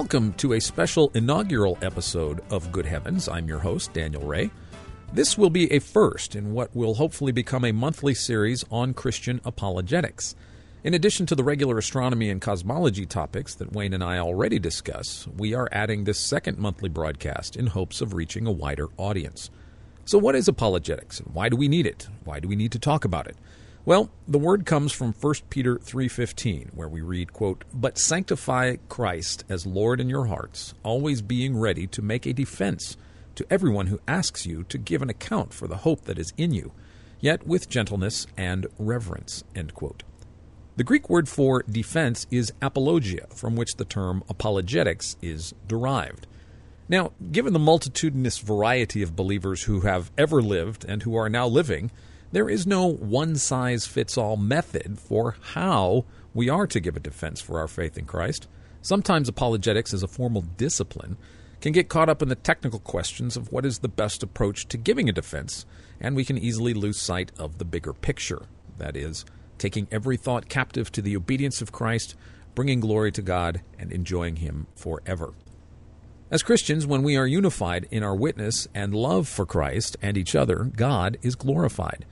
Welcome to a special inaugural episode of Good Heavens. I'm your host, Daniel Ray. This will be a first in what will hopefully become a monthly series on Christian apologetics. In addition to the regular astronomy and cosmology topics that Wayne and I already discuss, we are adding this second monthly broadcast in hopes of reaching a wider audience. So, what is apologetics and why do we need it? Why do we need to talk about it? Well, the word comes from 1 Peter 3:15, where we read, quote, "But sanctify Christ as Lord in your hearts, always being ready to make a defense to everyone who asks you to give an account for the hope that is in you, yet with gentleness and reverence." End quote. The Greek word for defense is apologia, from which the term apologetics is derived. Now, given the multitudinous variety of believers who have ever lived and who are now living, there is no one size fits all method for how we are to give a defense for our faith in Christ. Sometimes apologetics as a formal discipline can get caught up in the technical questions of what is the best approach to giving a defense, and we can easily lose sight of the bigger picture. That is, taking every thought captive to the obedience of Christ, bringing glory to God, and enjoying Him forever. As Christians, when we are unified in our witness and love for Christ and each other, God is glorified.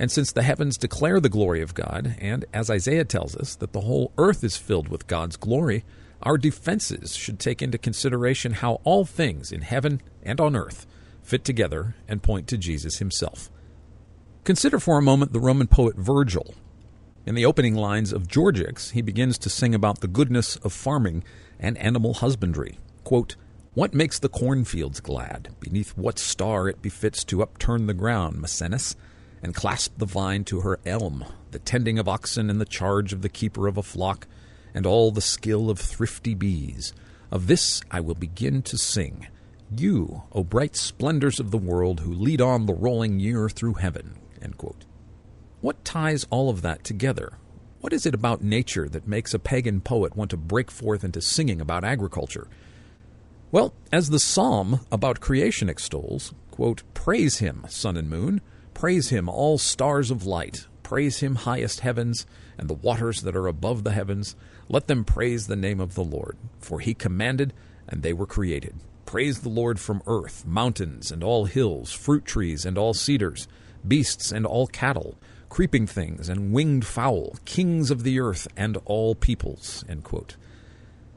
And since the heavens declare the glory of God, and as Isaiah tells us that the whole earth is filled with God's glory, our defenses should take into consideration how all things in heaven and on earth fit together and point to Jesus himself. Consider for a moment the Roman poet Virgil. In the opening lines of Georgics, he begins to sing about the goodness of farming and animal husbandry. Quote, what makes the cornfields glad? Beneath what star it befits to upturn the ground, Maecenas? And clasped the vine to her elm, the tending of oxen and the charge of the keeper of a flock, and all the skill of thrifty bees. Of this I will begin to sing. You, O bright splendors of the world, who lead on the rolling year through heaven. What ties all of that together? What is it about nature that makes a pagan poet want to break forth into singing about agriculture? Well, as the psalm about creation extols, quote, Praise him, sun and moon, Praise him, all stars of light. Praise him, highest heavens, and the waters that are above the heavens. Let them praise the name of the Lord. For he commanded, and they were created. Praise the Lord from earth, mountains and all hills, fruit trees and all cedars, beasts and all cattle, creeping things and winged fowl, kings of the earth and all peoples.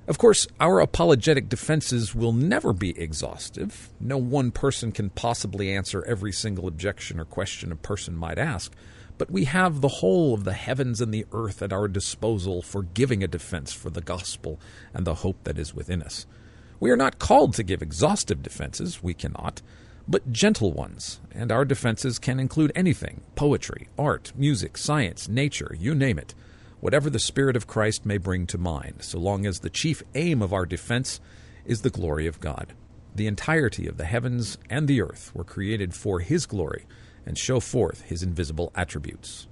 Of course, our apologetic defenses will never be exhaustive. No one person can possibly answer every single objection or question a person might ask, but we have the whole of the heavens and the earth at our disposal for giving a defense for the gospel and the hope that is within us. We are not called to give exhaustive defenses, we cannot, but gentle ones, and our defenses can include anything poetry, art, music, science, nature, you name it whatever the Spirit of Christ may bring to mind, so long as the chief aim of our defense is the glory of God. The entirety of the heavens and the earth were created for His glory and show forth His invisible attributes.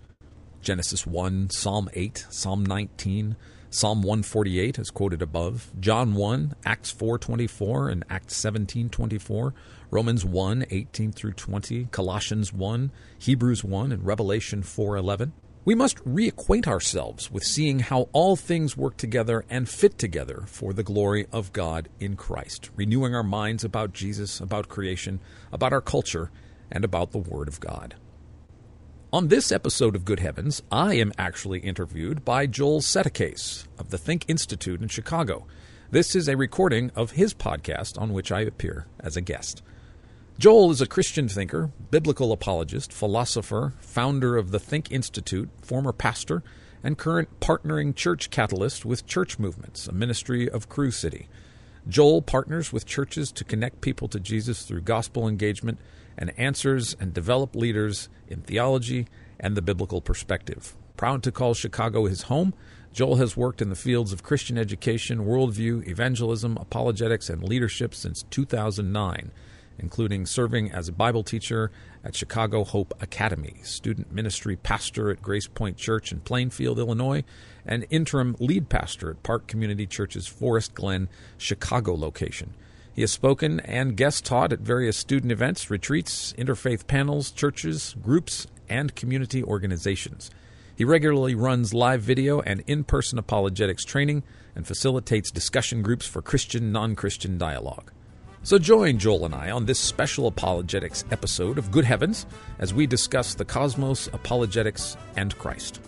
Genesis 1, Psalm 8, Psalm 19, Psalm 148 as quoted above, John 1, Acts 4:24 and Acts 17:24, Romans 1, 18 through 20, Colossians 1, Hebrews 1 and Revelation 4:11. We must reacquaint ourselves with seeing how all things work together and fit together for the glory of God in Christ, renewing our minds about Jesus, about creation, about our culture, and about the Word of God. On this episode of Good Heavens, I am actually interviewed by Joel Settecase of the Think Institute in Chicago. This is a recording of his podcast on which I appear as a guest. Joel is a Christian thinker, biblical apologist, philosopher, founder of the Think Institute, former pastor, and current partnering church catalyst with Church Movements, a ministry of Cru City. Joel partners with churches to connect people to Jesus through gospel engagement and answers and develop leaders in theology and the biblical perspective. Proud to call Chicago his home, Joel has worked in the fields of Christian education, worldview, evangelism, apologetics, and leadership since 2009 including serving as a Bible teacher at Chicago Hope Academy, student ministry pastor at Grace Point Church in Plainfield, Illinois, and interim lead pastor at Park Community Church's Forest Glen, Chicago location. He has spoken and guest taught at various student events, retreats, interfaith panels, churches, groups, and community organizations. He regularly runs live video and in person apologetics training and facilitates discussion groups for Christian non Christian dialogue. So join Joel and I on this special apologetics episode of Good Heavens as we discuss the cosmos, apologetics, and Christ.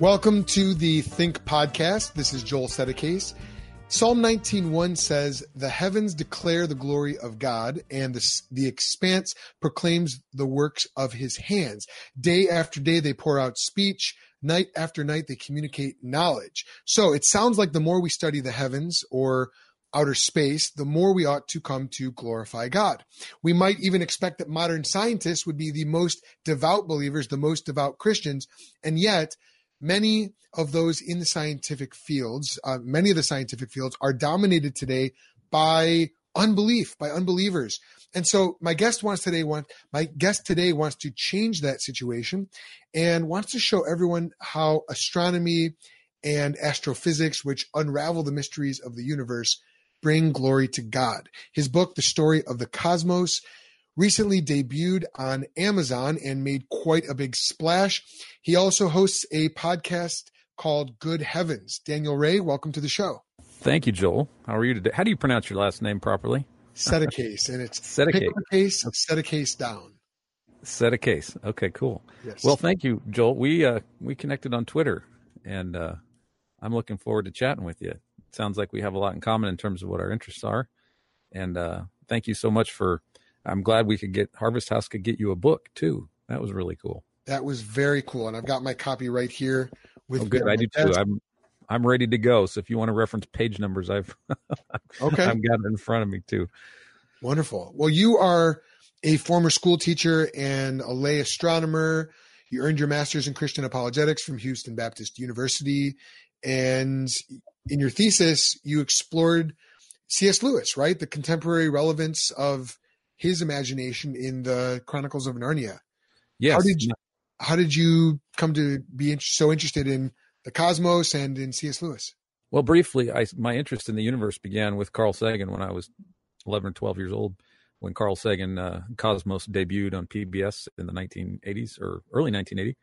Welcome to the Think Podcast. This is Joel Settecase. Psalm 19.1 says, The heavens declare the glory of God, and the, the expanse proclaims the works of his hands. Day after day they pour out speech. Night after night they communicate knowledge. So it sounds like the more we study the heavens or outer space, the more we ought to come to glorify God. We might even expect that modern scientists would be the most devout believers, the most devout Christians, and yet many of those in the scientific fields, uh, many of the scientific fields are dominated today by unbelief, by unbelievers. And so my guest wants today want my guest today wants to change that situation and wants to show everyone how astronomy and astrophysics, which unravel the mysteries of the universe, bring glory to God. His book, The Story of the Cosmos, recently debuted on Amazon and made quite a big splash. He also hosts a podcast called Good Heavens. Daniel Ray, welcome to the show. Thank you, Joel. How are you today? How do you pronounce your last name properly? Settecase, and it's set a case. case, set a case down. Set a case. Okay, cool. Yes. Well, thank you, Joel. We uh, we connected on Twitter, and uh, I'm looking forward to chatting with you. It sounds like we have a lot in common in terms of what our interests are, and uh, thank you so much for I'm glad we could get Harvest House could get you a book too. That was really cool. That was very cool, and I've got my copy right here. With oh, good, I do too. I'm I'm ready to go. So if you want to reference page numbers, I've okay, I've got it in front of me too. Wonderful. Well, you are a former school teacher and a lay astronomer. You earned your master's in Christian apologetics from Houston Baptist University, and in your thesis, you explored C.S. Lewis, right? The contemporary relevance of his imagination in the Chronicles of Narnia. Yes. How did you, how did you come to be so interested in the cosmos and in C.S. Lewis? Well, briefly, I, my interest in the universe began with Carl Sagan when I was 11 or 12 years old, when Carl Sagan uh, Cosmos debuted on PBS in the 1980s or early 1980.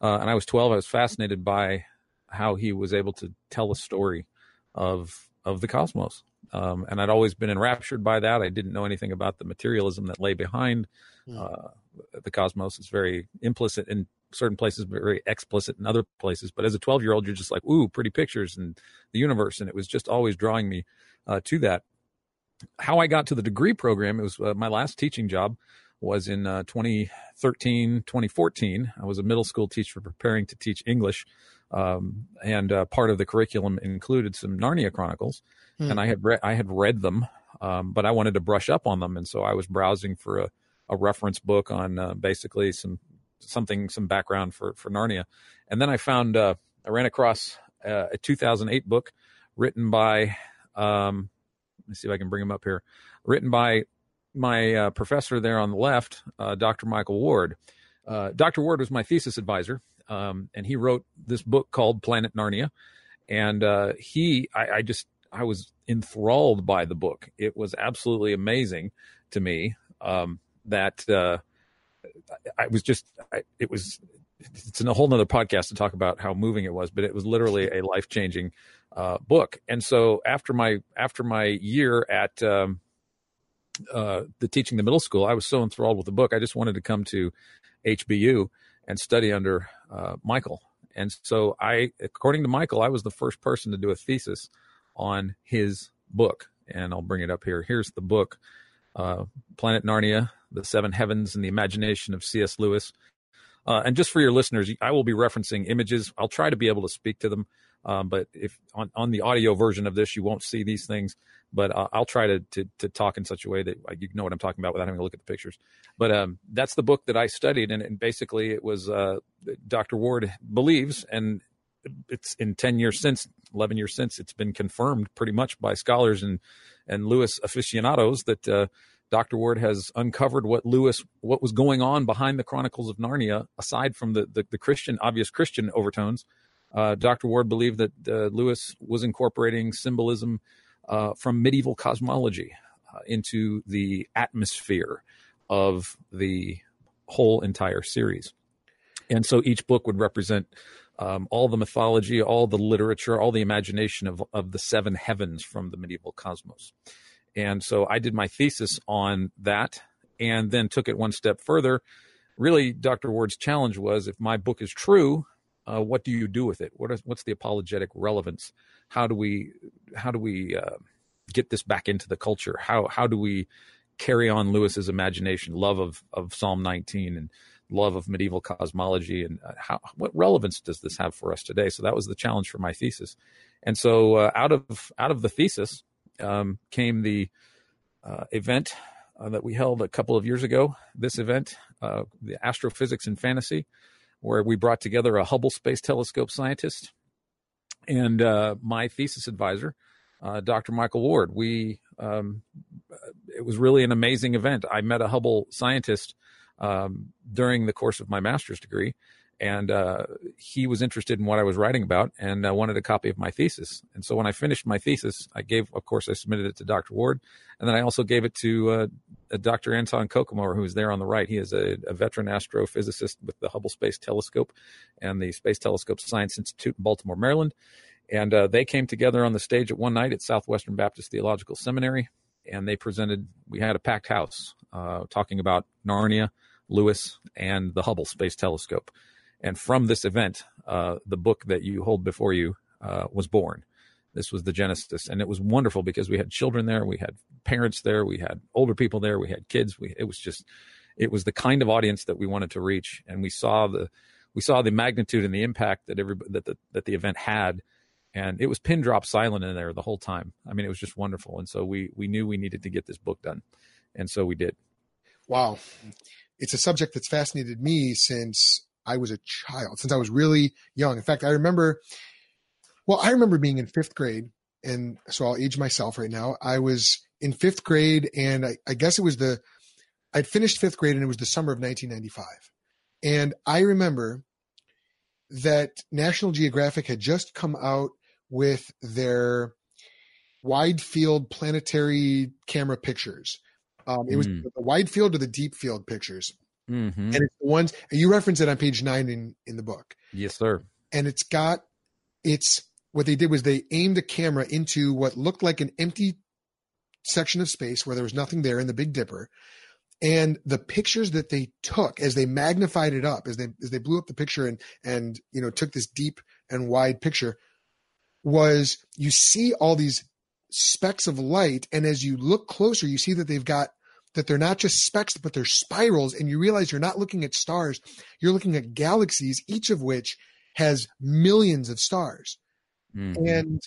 Uh, and I was 12. I was fascinated by how he was able to tell a story of of the cosmos um, and I'd always been enraptured by that. I didn't know anything about the materialism that lay behind hmm. uh, the cosmos. It's very implicit in certain places, but very explicit in other places. But as a 12 year old, you're just like, ooh, pretty pictures and the universe. And it was just always drawing me uh, to that. How I got to the degree program, it was uh, my last teaching job was in uh, 2013, 2014. I was a middle school teacher preparing to teach English. Um, and uh, part of the curriculum included some Narnia Chronicles hmm. and I had read I had read them, um, but I wanted to brush up on them, and so I was browsing for a, a reference book on uh, basically some something some background for for Narnia, and then I found uh, I ran across uh, a 2008 book written by um, let me see if I can bring him up here, written by my uh, professor there on the left, uh, Dr. Michael Ward. Uh, Dr. Ward was my thesis advisor, um, and he wrote this book called Planet Narnia. And uh, he, I, I, just I was enthralled by the book. It was absolutely amazing to me um, that uh, I was just I, it was it's in a whole nother podcast to talk about how moving it was, but it was literally a life changing uh, book. And so after my after my year at um, uh, the teaching the middle school, I was so enthralled with the book. I just wanted to come to HBU and study under uh, Michael. And so I, according to Michael, I was the first person to do a thesis on his book. And I'll bring it up here. Here's the book uh, Planet Narnia, The Seven Heavens and the Imagination of C.S. Lewis. Uh, and just for your listeners, I will be referencing images. I'll try to be able to speak to them. Um, but if on, on the audio version of this, you won't see these things, but uh, I'll try to, to, to talk in such a way that you know what I'm talking about without having to look at the pictures. But um, that's the book that I studied, and, and basically it was uh, Dr. Ward believes, and it's in 10 years since 11 years since it's been confirmed pretty much by scholars and and lewis aficionados that uh, dr ward has uncovered what lewis what was going on behind the chronicles of narnia aside from the the, the christian obvious christian overtones uh, dr ward believed that uh, lewis was incorporating symbolism uh, from medieval cosmology uh, into the atmosphere of the whole entire series. And so each book would represent um, all the mythology, all the literature, all the imagination of, of the seven heavens from the medieval cosmos. And so I did my thesis on that and then took it one step further. Really, Dr. Ward's challenge was if my book is true, uh, what do you do with it? What is, what's the apologetic relevance? How do we how do we uh, get this back into the culture? How how do we carry on Lewis's imagination, love of of Psalm 19, and love of medieval cosmology, and uh, how what relevance does this have for us today? So that was the challenge for my thesis, and so uh, out of out of the thesis um, came the uh, event uh, that we held a couple of years ago. This event, uh, the Astrophysics and Fantasy, where we brought together a Hubble Space Telescope scientist and uh, my thesis advisor, Dr. Michael Ward. We um, it was really an amazing event. I met a Hubble scientist um, during the course of my master's degree, and uh, he was interested in what I was writing about and uh, wanted a copy of my thesis. And so when I finished my thesis, I gave, of course, I submitted it to Dr. Ward, and then I also gave it to uh, Dr. Anton Koekemoer, who is there on the right. He is a, a, veteran astrophysicist with the Hubble Space Telescope and the Space Telescope Science Institute in Baltimore, Maryland. And uh, they came together on the stage at one night at Southwestern Baptist Theological Seminary, and they presented. We had a packed house uh, talking about Narnia, Lewis, and the Hubble Space Telescope and from this event, uh, the book that you hold before you uh, was born. This was the Genesis, and it was wonderful because we had children there, we had parents there, we had older people there, we had kids. We it was just it was the kind of audience that we wanted to reach, and we saw the we saw the magnitude and the impact that every that the, that the event had, and it was pin drop silent in there the whole time. I mean, it was just wonderful, and so we we knew we needed to get this book done, and so we did. Wow, it's a subject that's fascinated me since I was a child, since I was really young. In fact, I remember, well, I remember being in fifth grade, and so I'll age myself right now. I was in fifth grade, and I, I guess it was the, I'd finished fifth grade, and it was the summer of 1995. And I remember that National Geographic had just come out with their wide field planetary camera pictures. Um, it was mm. the wide field or the deep field pictures. Mm-hmm. And it's the ones and you reference it on page nine in in the book. Yes, sir. And it's got it's what they did was they aimed a camera into what looked like an empty section of space where there was nothing there in the Big Dipper. And the pictures that they took as they magnified it up, as they as they blew up the picture and and you know took this deep and wide picture, was you see all these specks of light, and as you look closer, you see that they've got that they're not just specks, but they're spirals. And you realize you're not looking at stars, you're looking at galaxies, each of which has millions of stars. Mm-hmm. And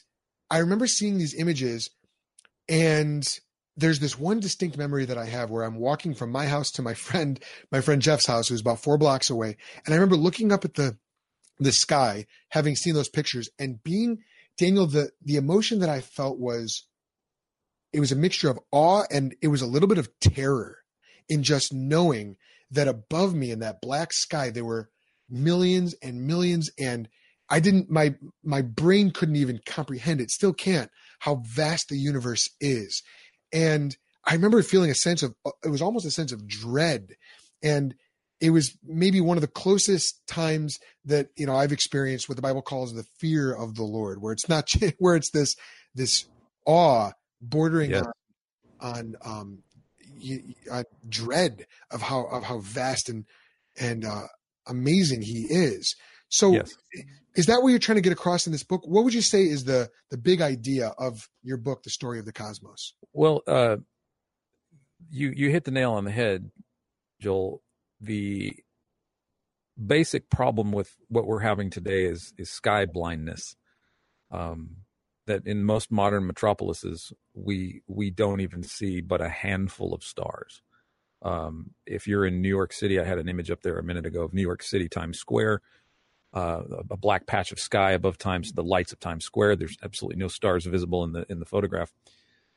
I remember seeing these images, and there's this one distinct memory that I have where I'm walking from my house to my friend, my friend Jeff's house, who's about four blocks away. And I remember looking up at the the sky, having seen those pictures, and being Daniel, the the emotion that I felt was it was a mixture of awe and it was a little bit of terror in just knowing that above me in that black sky there were millions and millions and I didn't my my brain couldn't even comprehend it still can't how vast the universe is. And I remember feeling a sense of it was almost a sense of dread. And it was maybe one of the closest times that you know I've experienced what the Bible calls the fear of the Lord where it's not where it's this this awe bordering yes. on, on um, uh, dread of how of how vast and and uh, amazing he is. So, yes. is that what you're trying to get across in this book? What would you say is the the big idea of your book, The Story of the Cosmos? Well, uh, you you hit the nail on the head, Joel. The basic problem with what we're having today is is sky blindness. Um, that in most modern metropolises we we don't even see but a handful of stars. Um, if you're in New York City, I had an image up there a minute ago of New York City Times Square, uh, a black patch of sky above Times the lights of Times Square. There's absolutely no stars visible in the in the photograph.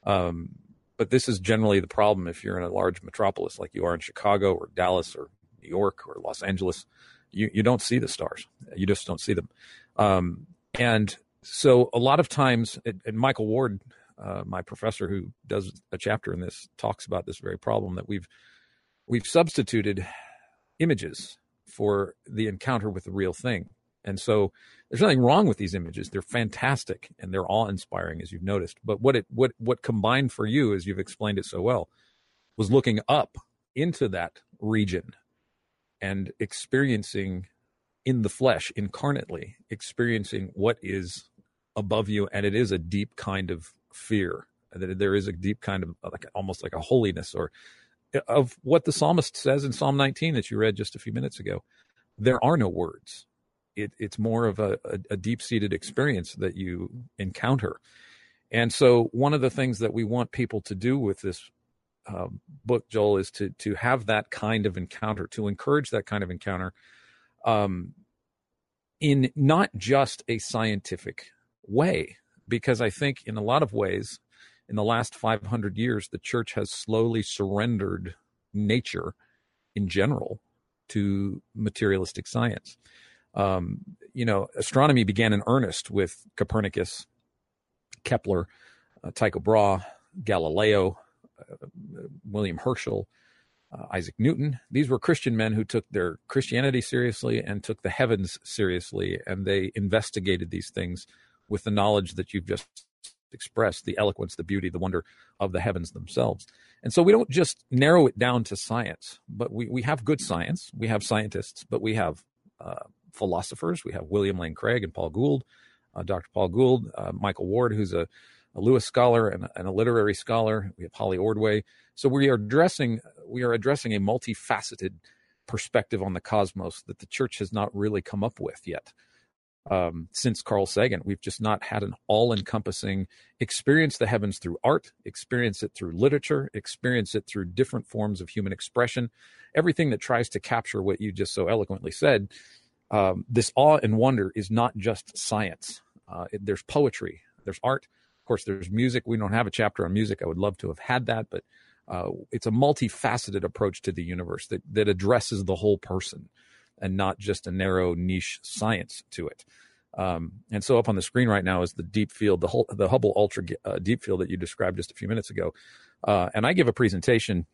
Um, but this is generally the problem if you're in a large metropolis like you are in Chicago or Dallas or New York or Los Angeles. You you don't see the stars. You just don't see them. Um, and so a lot of times, and Michael Ward uh, my professor who does a chapter in this talks about this very problem that we've we've substituted images for the encounter with the real thing. And so there's nothing wrong with these images. They're fantastic and they're awe inspiring, as you've noticed. But what it what what combined for you, as you've explained it so well, was looking up into that region and experiencing in the flesh, incarnately, experiencing what is above you, and it is a deep kind of fear. That there is a deep kind of like almost like a holiness or of what the psalmist says in Psalm 19 that you read just a few minutes ago. There are no words it, it's more of a, a, a deep seated experience that you encounter. And so, one of the things that we want people to do with this uh, book, Joel, is to to have that kind of encounter, to encourage that kind of encounter, um, in not just a scientific way, because I think in a lot of ways, in the last 500 years, the church has slowly surrendered nature in general to materialistic science. Um, you know, astronomy began in earnest with Copernicus, Kepler, uh, Tycho Brahe, Galileo, William Herschel, uh, Isaac Newton. These were Christian men who took their Christianity seriously and took the heavens seriously, and they investigated these things with the knowledge that you've just expressed the eloquence, the beauty, the wonder of the heavens themselves. And so we don't just narrow it down to science, but we, we have good science. We have scientists, but we have uh, philosophers. We have William Lane Craig and Paul Gould, uh, Dr. Paul Gould, uh, Michael Ward, who's a, a Lewis scholar and, and, a literary scholar. We have Holly Ordway. So we are addressing we are addressing a multifaceted perspective on the cosmos that the church has not really come up with yet. Um, since Carl Sagan, we've just not had an all-encompassing experience the heavens through art, experience it through literature, experience it through different forms of human expression. Everything that tries to capture what you just so eloquently said um, this awe and wonder is not just science. Uh, it, there's poetry, there's art, course, there's music. We don't have a chapter on music. I would love to have had that, but uh, it's a multifaceted approach to the universe that that addresses the whole person and not just a narrow niche science to it. Um, and so up on the screen right now is the deep field, the whole, the Hubble Ultra uh, Deep Field that you described just a few minutes ago. Uh, and I give a presentation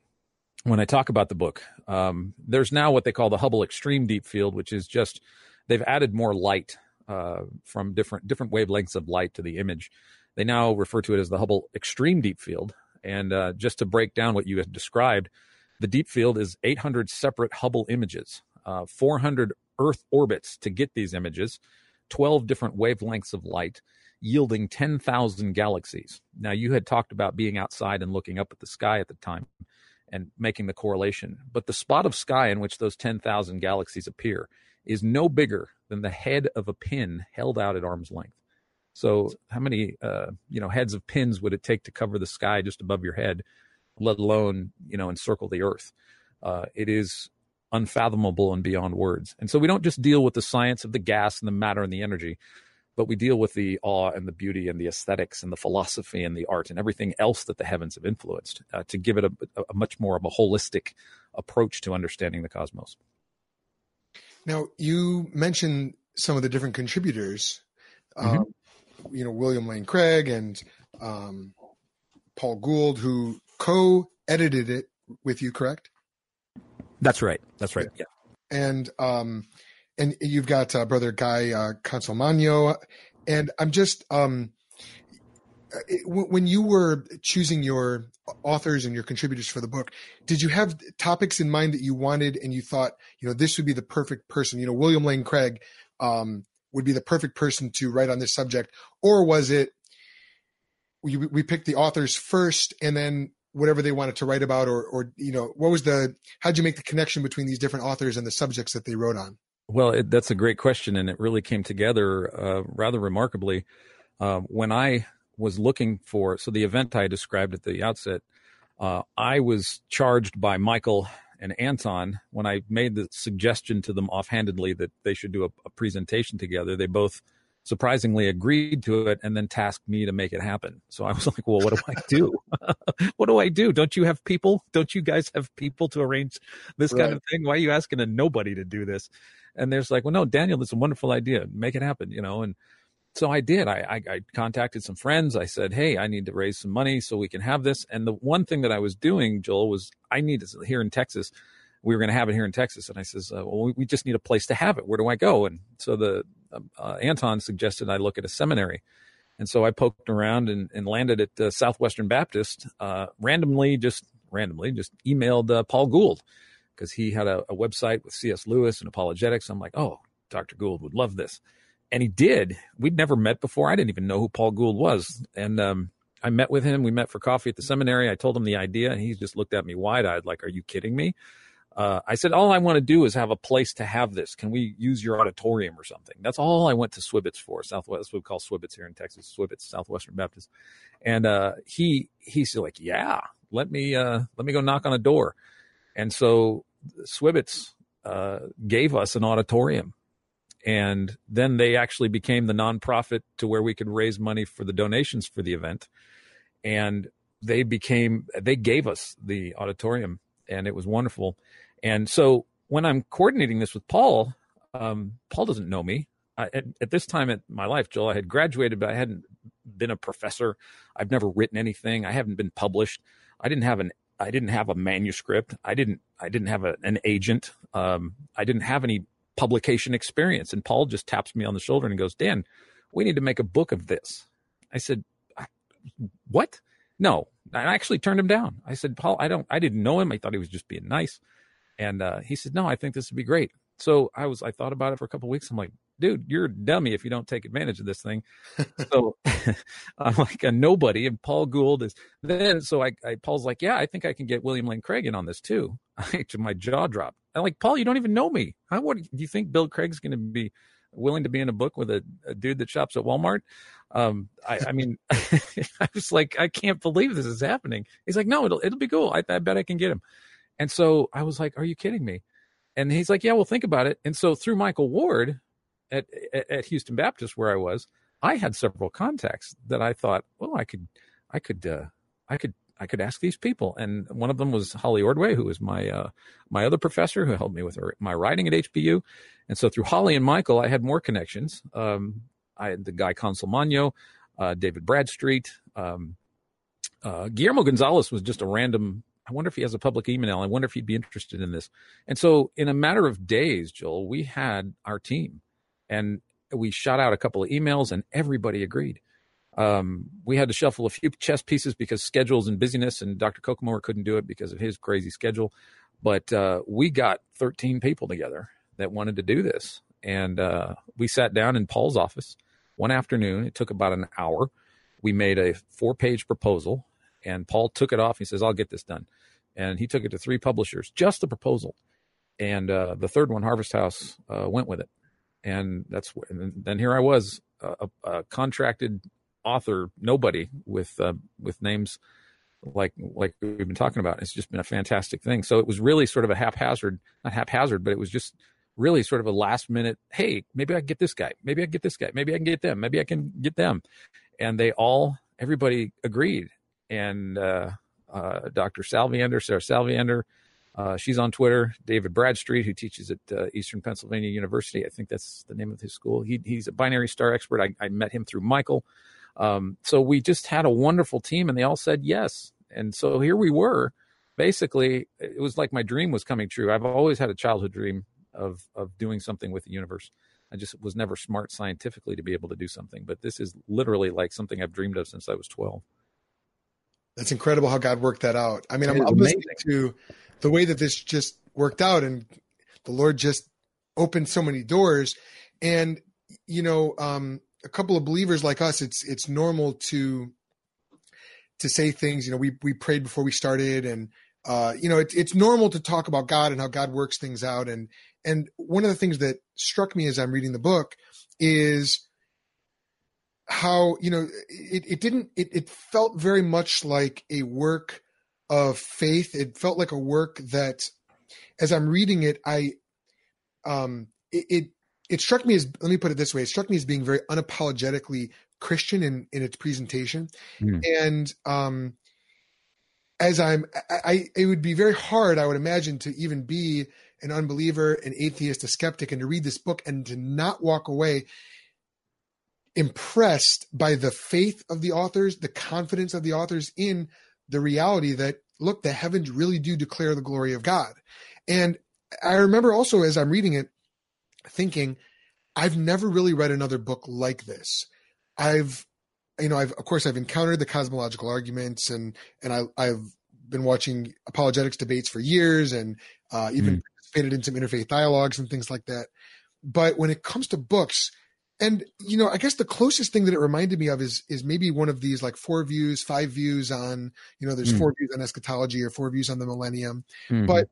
when I talk about the book, um, there's now what they call the Hubble Extreme Deep Field, which is just they've added more light uh, from different different wavelengths of light to the image. They now refer to it as the Hubble Extreme Deep Field. And uh, just to break down what you had described, the deep field is 800 separate Hubble images, uh, 400 Earth orbits to get these images, 12 different wavelengths of light, yielding 10,000 galaxies. Now, you had talked about being outside and looking up at the sky at the time and making the correlation. But the spot of sky in which those 10,000 galaxies appear is no bigger than the head of a pin held out at arm's length. So, how many uh, you know heads of pins would it take to cover the sky just above your head, let alone you know encircle the Earth? Uh, it is unfathomable and beyond words. And so, we don't just deal with the science of the gas and the matter and the energy but we deal with the awe and the beauty and the aesthetics and the philosophy and the art and everything else that the heavens have influenced uh, to give it a, a, much more of a holistic approach to understanding the cosmos. Now, you mentioned some of the different contributors, mm-hmm. um, you know, William Lane Craig and um, Paul Gould, who co edited it with you, correct? That's right. That's right. Yeah. And um, and you've got uh, brother Guy uh, Consolmagno, and I'm just um, it, when you were choosing your authors and your contributors for the book, did you have topics in mind that you wanted, and you thought, you know, this would be the perfect person? You know, William Lane Craig um, would be the perfect person to write on this subject, or was it we, we picked the authors first, and then whatever they wanted to write about, or or you know, what was the how'd you make the connection between these different authors and the subjects that they wrote on? Well, it, that's a great question, and it really came together uh, rather remarkably uh, when I was looking for. So the event I described at the outset, uh, I was charged by Michael and Anton when I made the suggestion to them offhandedly that they should do a, a presentation together. They both surprisingly agreed to it and then tasked me to make it happen. So I was like, well, what do I do? what do I do? Don't you have people? Don't you guys have people to arrange this right. kind of thing? Why are you asking a nobody to do this? And there's like, well, no, Daniel, that's a wonderful idea. Make it happen, you know? And, so I did. I, I, I contacted some friends. I said, "Hey, I need to raise some money so we can have this." And the one thing that I was doing, Joel, was I need to here in Texas. We were going to have it here in Texas, and I says, uh, "Well, we, just need a place to have it. Where do I go?" And so the uh, Anton suggested I look at a seminary, and so I poked around and, and landed at uh, Southwestern Baptist. Uh, randomly, just randomly, just emailed uh, Paul Gould because he had a, a website with C.S. Lewis and apologetics. I'm like, "Oh, Dr. Gould would love this." And he did. We'd never met before. I didn't even know who Paul Gould was. And um, I met with him. We met for coffee at the seminary. I told him the idea, and he just looked at me wide eyed, like, Are you kidding me? Uh, I said, All I want to do is have a place to have this. Can we use your auditorium or something? That's all I went to Swibbits for. Southwest, we call Swibbits here in Texas, Swibbits, Southwestern Baptist. And uh, he he's like, Yeah, let me uh, let me go knock on a door. And so Swibbits uh, gave us an auditorium and then they actually became the nonprofit to where we could raise money for the donations for the event. And they became, they gave us the auditorium and it was wonderful. And so when I'm coordinating this with Paul, um, Paul doesn't know me. I, at, at, this time in my life, Joel, I had graduated, but I hadn't been a professor. I've never written anything. I haven't been published. I didn't have an I didn't have a manuscript. I didn't I didn't have a, an agent. Um, I didn't have any publication experience. And Paul just taps me on the shoulder and goes, Dan, we need to make a book of this. I said, what? No, I actually turned him down. I said, Paul, I don't, I didn't know him. I thought he was just being nice. And uh, he said, no, I think this would be great. So I was, I thought about it for a couple weeks. I'm like, dude, you're a dummy if you don't take advantage of this thing. so I'm like a nobody. And Paul Gould is then, so I, I, Paul's like, yeah, I think I can get William Lane Craig in on this too. my jaw dropped. I'm like, Paul, you don't even know me. How what do you think Bill Craig's going to be willing to be in a book with a, a dude that shops at Walmart? Um, I, I mean, I was like, I can't believe this is happening. He's like, no, it'll it'll be cool. I, I bet I can get him. And so I was like, are you kidding me? And he's like, yeah, well, think about it. And so through Michael Ward at, at, at Houston Baptist, where I was, I had several contacts that I thought, well, I could, I could, uh, I could I could ask these people. And one of them was Holly Ordway, who was my uh, my other professor who helped me with her, my writing at HBU. And so through Holly and Michael, I had more connections. Um, I had the guy Consolmagno, uh, David Bradstreet, um, uh, Guillermo Gonzalez was just a random. I wonder if he has a public email. I wonder if he'd be interested in this. And so, in a matter of days, Joel, we had our team, and we shot out a couple of emails, and everybody agreed. Um, we had to shuffle a few chess pieces because schedules and busyness, and Dr. Koekemoer couldn't do it because of his crazy schedule. But uh, we got 13 people together that wanted to do this. And uh, we sat down in Paul's office one afternoon. It took about an hour. We made a four page proposal, and Paul took it off. He says, I'll get this done. And he took it to three publishers, just the proposal. And uh, the third one, Harvest House, uh, went with it. And that's and then here I was, a, a contracted author nobody with uh, with names like like we've been talking about. It's just been a fantastic thing. So it was really sort of a haphazard, not haphazard, but it was just really sort of a last minute. Hey, maybe I can get this guy. Maybe I can get this guy. Maybe I can get them. Maybe I can get them. And they all, everybody agreed. And uh, uh, Dr. Salviander, Sarah Salviander, uh, she's on Twitter. David Bradstreet, who teaches at uh, Eastern Pennsylvania University, I think that's the name of his school. He, he's a binary star expert. I, I met him through Michael. Um, so we just had a wonderful team and they all said yes. And so here we were. Basically, it was like my dream was coming true. I've always had a childhood dream of of doing something with the universe. I just was never smart scientifically to be able to do something, but this is literally like something I've dreamed of since I was 12. That's incredible how God worked that out. I mean, I'm, I'm listening to the way that this just worked out and the Lord just opened so many doors. And, you know, um, a couple of believers like us, it's it's normal to to say things. You know, we we prayed before we started, and uh, you know, it, it's normal to talk about God and how God works things out. And and one of the things that struck me as I'm reading the book is how you know it, it didn't it, it felt very much like a work of faith it felt like a work that as i'm reading it i um it, it it struck me as let me put it this way it struck me as being very unapologetically christian in in its presentation mm. and um as i'm I, I it would be very hard i would imagine to even be an unbeliever an atheist a skeptic and to read this book and to not walk away impressed by the faith of the authors, the confidence of the authors in the reality that look, the heavens really do declare the glory of God. And I remember also as I'm reading it, thinking, I've never really read another book like this. I've, you know, I've of course I've encountered the cosmological arguments and and I, I've been watching apologetics debates for years and uh, even mm. participated in some interfaith dialogues and things like that. But when it comes to books, and you know, I guess the closest thing that it reminded me of is is maybe one of these like four views, five views on you know, there's mm. four views on eschatology or four views on the millennium, mm-hmm. but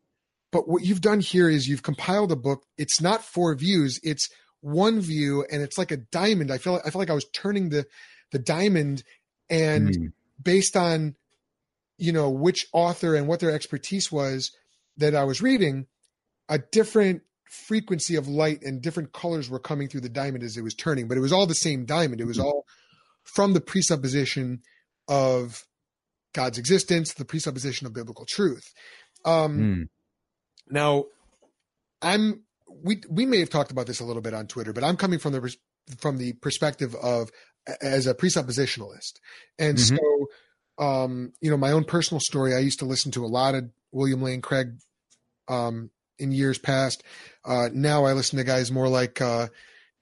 but what you've done here is you've compiled a book. It's not four views. It's one view and it's like a diamond. I feel like, I feel like I was turning the, the diamond and mm. based on, you know, which author and what their expertise was that I was reading, a different frequency of light and different colors were coming through the diamond as it was turning, but it was all the same diamond. It was mm. all from the presupposition of God's existence, the presupposition of biblical truth. Um, mm. Now, I'm we we may have talked about this a little bit on Twitter, but I'm coming from the from the perspective of as a presuppositionalist, and mm-hmm. so um, you know my own personal story. I used to listen to a lot of William Lane Craig um, in years past. Uh, now I listen to guys more like uh,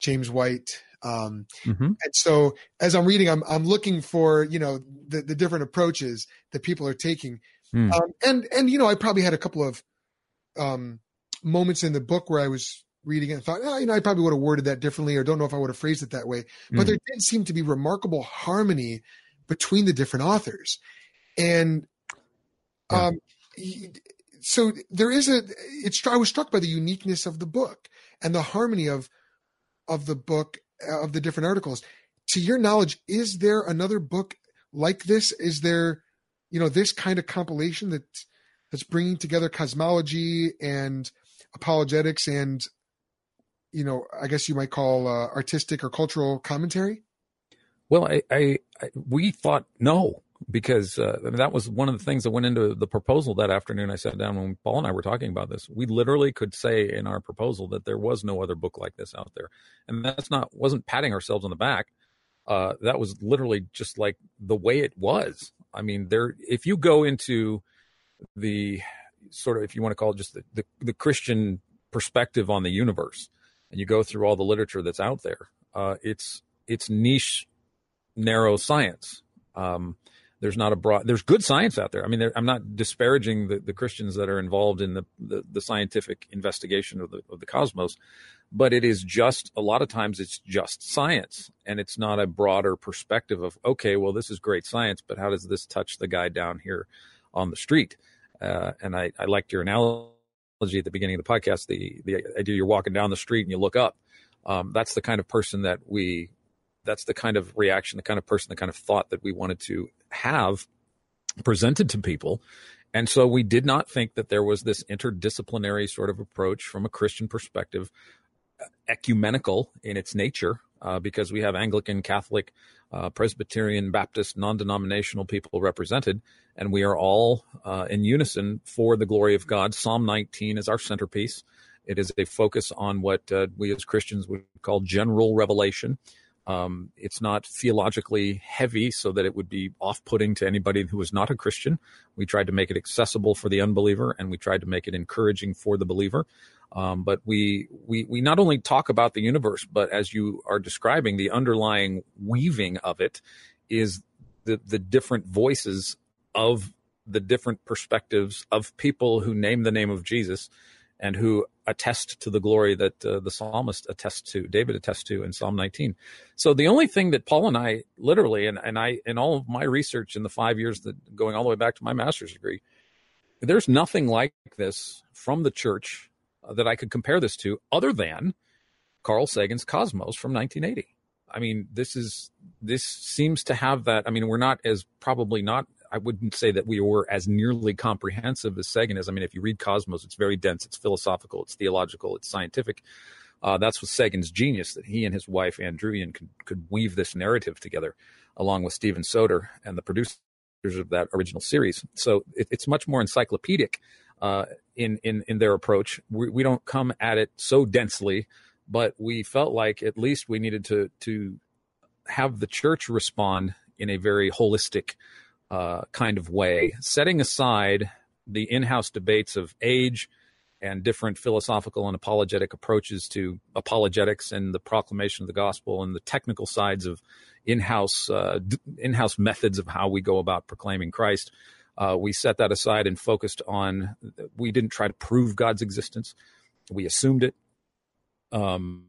James White. Um, mm-hmm. And so as I'm reading, I'm I'm looking for you know the the different approaches that people are taking. Mm. Um, and and you know I probably had a couple of um, moments in the book where I was reading it and thought, oh, you know, I probably would have worded that differently or don't know if I would have phrased it that way. But mm. there did seem to be remarkable harmony between the different authors. And um, so there is a, it's, I was struck by the uniqueness of the book and the harmony of, of the book, uh, of the different articles. To your knowledge, is there another book like this? Is there, you know, this kind of compilation that that's bringing together cosmology and apologetics and you know i guess you might call uh, artistic or cultural commentary? Well I, I, I we thought no because uh, that was one of the things that went into the proposal that afternoon. I sat down when paul and i were talking about this. We literally could say in our proposal that there was no other book like this out there. And that's not wasn't patting ourselves on the back. Uh, that was literally just like the way it was. I mean there if you go into the sort of, if you want to call it just the, the, the Christian perspective on the universe, and you go through all the literature that's out there, uh, it's it's niche, narrow science. Um, there's not a broad. There's good science out there. I mean, I'm not disparaging the, the Christians that are involved in the, the, the scientific investigation of the of the cosmos, but it is just a lot of times it's just science, and it's not a broader perspective of okay, well, this is great science, but how does this touch the guy down here on the street? Uh, and I, I liked your analogy at the beginning of the podcast. The the idea you're walking down the street and you look up. Um, that's the kind of person that we. That's the kind of reaction, the kind of person, the kind of thought that we wanted to have presented to people. And so we did not think that there was this interdisciplinary sort of approach from a Christian perspective, ecumenical in its nature, uh, because we have Anglican, Catholic, uh, Presbyterian, Baptist, non denominational people represented, and we are all uh, in unison for the glory of God. Psalm 19 is our centerpiece. It is a focus on what uh, we as Christians would call general revelation. Um, it's not theologically heavy so that it would be off putting to anybody who is not a Christian. We tried to make it accessible for the unbeliever and we tried to make it encouraging for the believer. Um, but we, we, we not only talk about the universe, but as you are describing, the underlying weaving of it is the, the different voices of the different perspectives of people who name the name of Jesus and who attest to the glory that uh, the psalmist attests to, David attests to in Psalm 19. So the only thing that Paul and I literally, and, and I, in all of my research in the five years that going all the way back to my master's degree, there's nothing like this from the church that I could compare this to other than Carl Sagan's Cosmos from 1980. I mean, this is, this seems to have that. I mean, we're not as probably not I wouldn't say that we were as nearly comprehensive as Sagan is. I mean, if you read Cosmos, it's very dense, it's philosophical, it's theological, it's scientific. Uh, that's what Sagan's genius that he and his wife Ann Druyan could, could weave this narrative together, along with Steven Soter and the producers of that original series. So it, it's much more encyclopedic uh, in in in their approach. We, we don't come at it so densely, but we felt like at least we needed to to have the church respond in a very holistic uh, kind of way, setting aside the in-house debates of age and different philosophical and apologetic approaches to apologetics and the proclamation of the gospel and the technical sides of in-house uh, in-house methods of how we go about proclaiming Christ. Uh, we set that aside and focused on. We didn't try to prove God's existence. We assumed it. Um,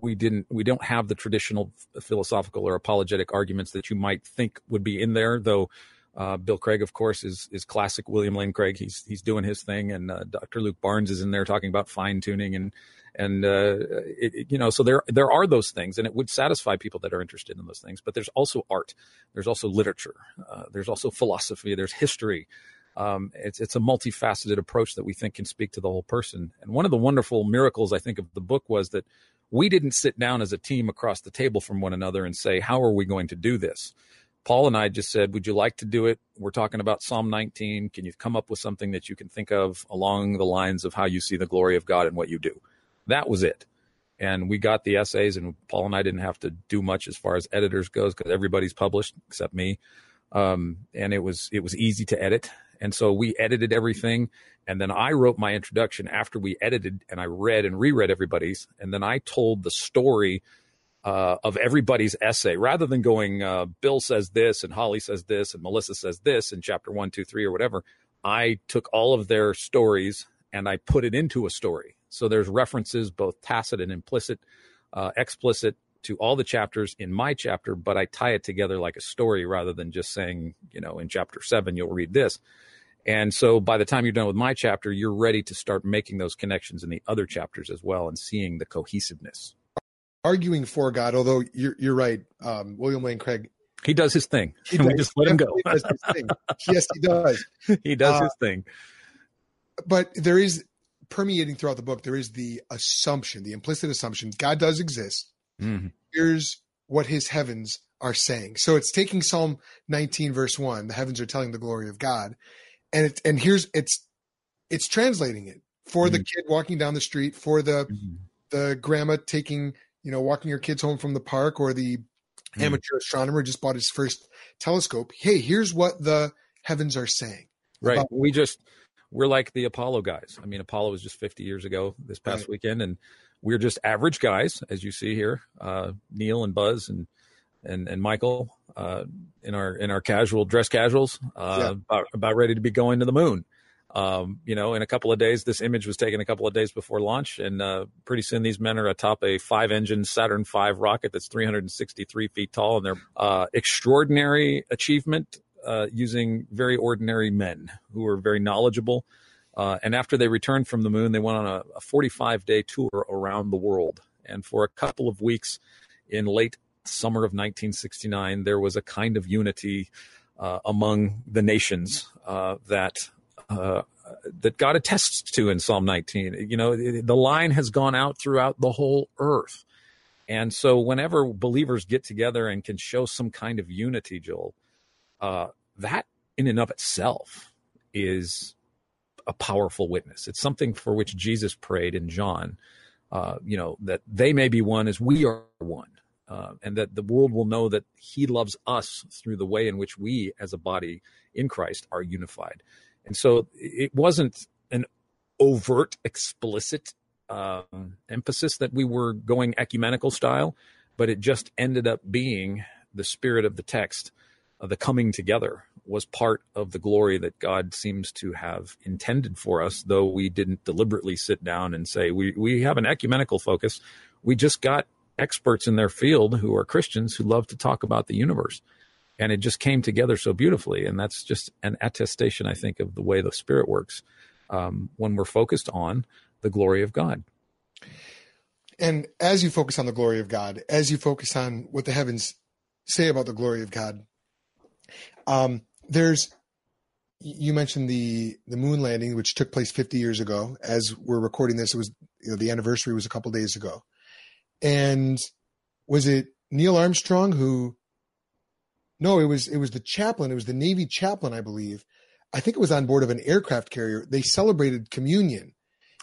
we didn't. We don't have the traditional philosophical or apologetic arguments that you might think would be in there, though uh, Bill Craig, of course, is is classic William Lane Craig. He's he's doing his thing, and uh, Dr. Luke Barnes is in there talking about fine tuning and and uh, it, it, you know, so there there are those things, and it would satisfy people that are interested in those things. But there's also art, there's also literature, uh, there's also philosophy, there's history. Um, it's it's a multifaceted approach that we think can speak to the whole person. And one of the wonderful miracles I think of the book was that we didn't sit down as a team across the table from one another and say, "How are we going to do this?" Paul and I just said, Would you like to do it? We're talking about Psalm 19. Can you come up with something that you can think of along the lines of how you see the glory of God and what you do? That was it. And we got the essays, and Paul and I didn't have to do much as far as editors goes because everybody's published except me. Um, and it was it was easy to edit, and so we edited everything. And then I wrote my introduction after we edited, and I read and reread everybody's, and then I told the story uh, of everybody's essay rather than going, uh, Bill says this and Holly says this and Melissa says this in chapter one, two, three, or whatever. I took all of their stories and I put it into a story. So there's references, both tacit and implicit, uh, explicit to all the chapters in my chapter, but I tie it together like a story rather than just saying, you know, in chapter seven, you'll read this. And so by the time you're done with my chapter, you're ready to start making those connections in the other chapters as well and seeing the cohesiveness arguing for God, although you're you're right. Um, William Lane Craig. He does his thing. He does, we just let him go. yes, he does. he does uh, his thing. But there is permeating throughout the book. There is the assumption, the implicit assumption, God does exist. Mm-hmm. Here's what His heavens are saying. So it's taking Psalm 19, verse one. The heavens are telling the glory of God, and it, and here's it's it's translating it for mm-hmm. the kid walking down the street, for the mm-hmm. the grandma taking you know, walking your kids home from the park or the mm. amateur astronomer just bought his first telescope. Hey, here's what the heavens are saying. Right. About- we just we're like the Apollo guys. I mean, Apollo was just 50 years ago this past right. weekend, and we're just average guys, as you see here. Uh, Neil and Buzz and and and Michael uh, in our in our casual dress casuals, uh, yeah. about, about ready to be going to the moon um, you know, in a couple of days, this image was taken a couple of days before launch, and uh, pretty soon these men are atop a five-engine Saturn V rocket that's 363 feet tall, and they're uh, extraordinary achievement uh, using very ordinary men who are very knowledgeable. Uh, and after they returned from the moon, they went on a, a 45-day tour around the world, and for a couple of weeks in late summer of 1969, there was a kind of unity uh, among the nations uh, that uh, that God attests to in Psalm 19. You know, the line has gone out throughout the whole earth. And so whenever believers get together and can show some kind of unity, Joel, uh, that in and of itself is a powerful witness. It's something for which Jesus prayed in John, uh, you know, that they may be one as we are one. Uh, and that the world will know that he loves us through the way in which we as a body in Christ are unified. And so it wasn't an overt, explicit um, emphasis that we were going ecumenical style, but it just ended up being the spirit of the text. Uh, the coming together was part of the glory that God seems to have intended for us, though we didn't deliberately sit down and say, we, we have an ecumenical focus. We just got experts in their field who are Christians who love to talk about the universe and it just came together so beautifully. And that's just an attestation, I think, of the way the Spirit works um, when we're focused on the glory of God. And as you focus on the glory of God, as you focus on what the heavens say about the glory of God, um, there's you mentioned the the moon landing, which took place 50 years ago. As we're recording this, it was you know the anniversary was a couple days ago, and was it Neil Armstrong who no, it was it was the chaplain. It was the Navy chaplain, I believe. I think it was on board of an aircraft carrier. They celebrated communion.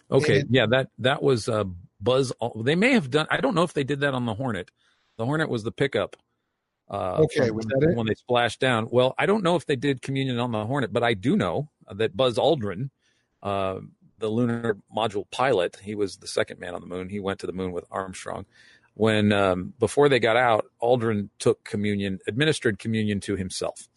Okay, and, yeah that that was uh, Buzz. They may have done. I don't know if they did that on the Hornet. The Hornet was the pickup. Uh, okay, from was when, that it? when they splashed down? Well, I don't know if they did communion on the Hornet, but I do know that Buzz Aldrin, uh, the lunar module pilot, he was the second man on the moon. He went to the moon with Armstrong. When um, before they got out, Aldrin took communion, administered communion to himself.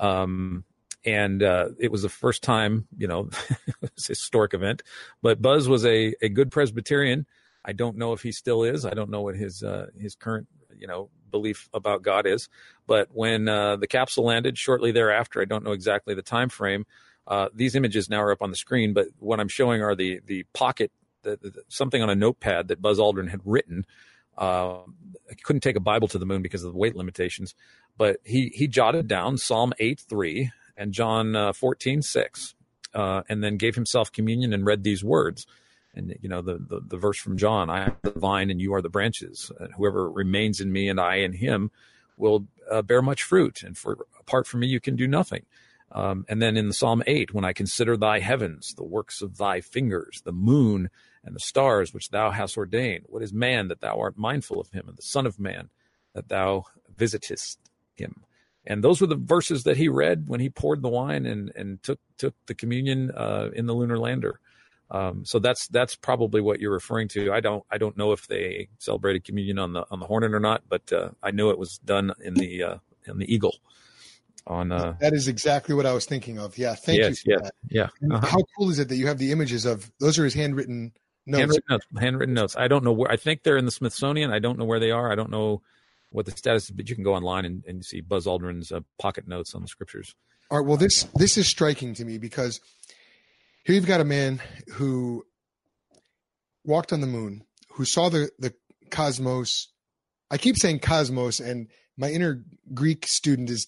Um, and uh, it was the first time, you know, it's a historic event. But Buzz was a, a good Presbyterian. I don't know if he still is. I don't know what his uh, his current, you know, belief about God is. But when uh, the capsule landed shortly thereafter, I don't know exactly the time frame. Uh, these images now are up on the screen, but what I'm showing are the the pocket, the, the, something on a notepad that Buzz Aldrin had written. Uh, couldn't take a Bible to the moon because of the weight limitations, but he he jotted down Psalm 8 3 and John uh, 14 6, uh, and then gave himself communion and read these words. And you know the, the, the verse from John: "I am the vine, and you are the branches. And whoever remains in me, and I in him, will uh, bear much fruit. And for apart from me, you can do nothing." Um, and then in the Psalm 8, when I consider thy heavens, the works of thy fingers, the moon and the stars which thou hast ordained, what is man that thou art mindful of him, and the Son of Man that thou visitest him? And those were the verses that he read when he poured the wine and, and took took the communion uh, in the lunar lander. Um, so that's that's probably what you're referring to. I don't I don't know if they celebrated communion on the on the Hornet or not, but uh, I know it was done in the uh, in the Eagle. On uh, that is exactly what I was thinking of. Yeah, thank yes, you. yeah, that. yeah. Uh-huh. How cool is it that you have the images of those are his handwritten notes? Handwritten notes. Handwritten notes. I don't know where. I think they're in the Smithsonian. I don't know where they are. I don't know what the status is, but you can go online and, and see Buzz Aldrin's uh, pocket notes on the scriptures. All right. Well, this this is striking to me because here you've got a man who walked on the moon, who saw the the cosmos. I keep saying cosmos, and my inner Greek student is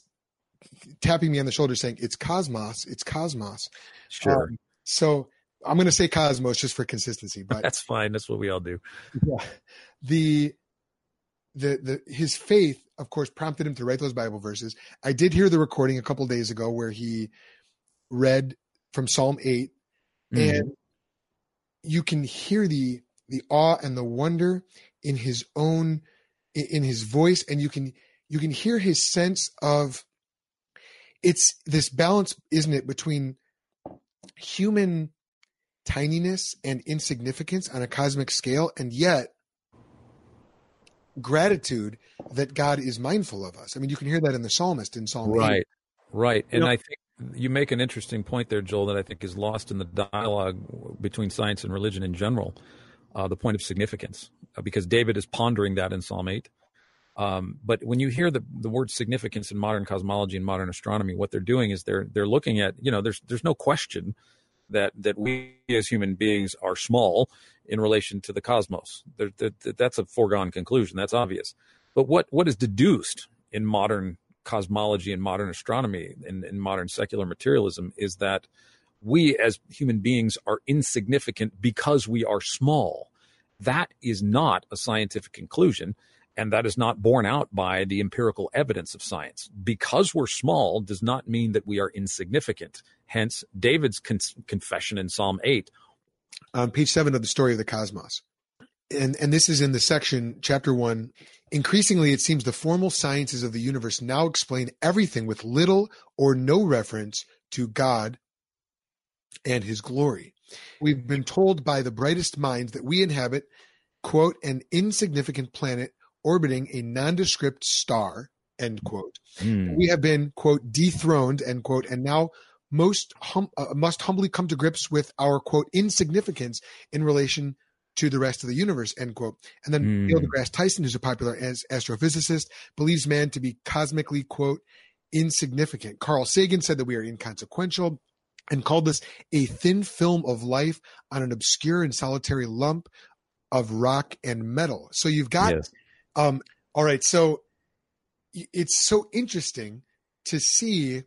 tapping me on the shoulder saying it's cosmos, it's cosmos. Sure. Um, so I'm going to say cosmos just for consistency, but that's fine. That's what we all do. Yeah. The the the his faith, of course, prompted him to write those Bible verses. I did hear the recording a couple days ago where he read from Psalm 8 Mhm. and you can hear the the awe and the wonder in his own in his voice and you can you can hear his sense of it's this balance isn't it between human tininess and insignificance on a cosmic scale and yet gratitude that God is mindful of us. I mean, you can hear that in the psalmist in Psalm 8. Right, right. You And know- I think you make an interesting point there, Joel, that I think is lost in the dialogue between science and religion in general. Uh, the point of significance, uh, because David is pondering that in Psalm eight. Um, but when you hear the the word significance in modern cosmology and modern astronomy, what they're doing is they're they're looking at you know there's there's no question that that we as human beings are small in relation to the cosmos. There, that, that's a foregone conclusion. That's obvious. But what what is deduced in modern cosmology and modern astronomy and, and modern secular materialism is that we as human beings are insignificant because we are small. That is not a scientific conclusion. And that is not borne out by the empirical evidence of science. Because we're small does not mean that we are insignificant. Hence, David's con- confession in Psalm 8 on page seven of the story of the cosmos. And, and this is in the section, chapter one. Increasingly, it seems the formal sciences of the universe now explain everything with little or no reference to God and his glory. We've been told by the brightest minds that we inhabit, quote, an insignificant planet orbiting a nondescript star, end quote. Mm. We have been, quote, dethroned, end quote, and now most hum, uh, must humbly come to grips with our, quote, insignificance in relation to the rest of the universe, end quote. And then Mm. Neil deGrasse Tyson, who's a popular as- astrophysicist, believes man to be cosmically, quote, insignificant. Carl Sagan said that we are inconsequential and called this a thin film of life on an obscure and solitary lump of rock and metal. So you've got Yes. Um, all right. So it's so interesting to see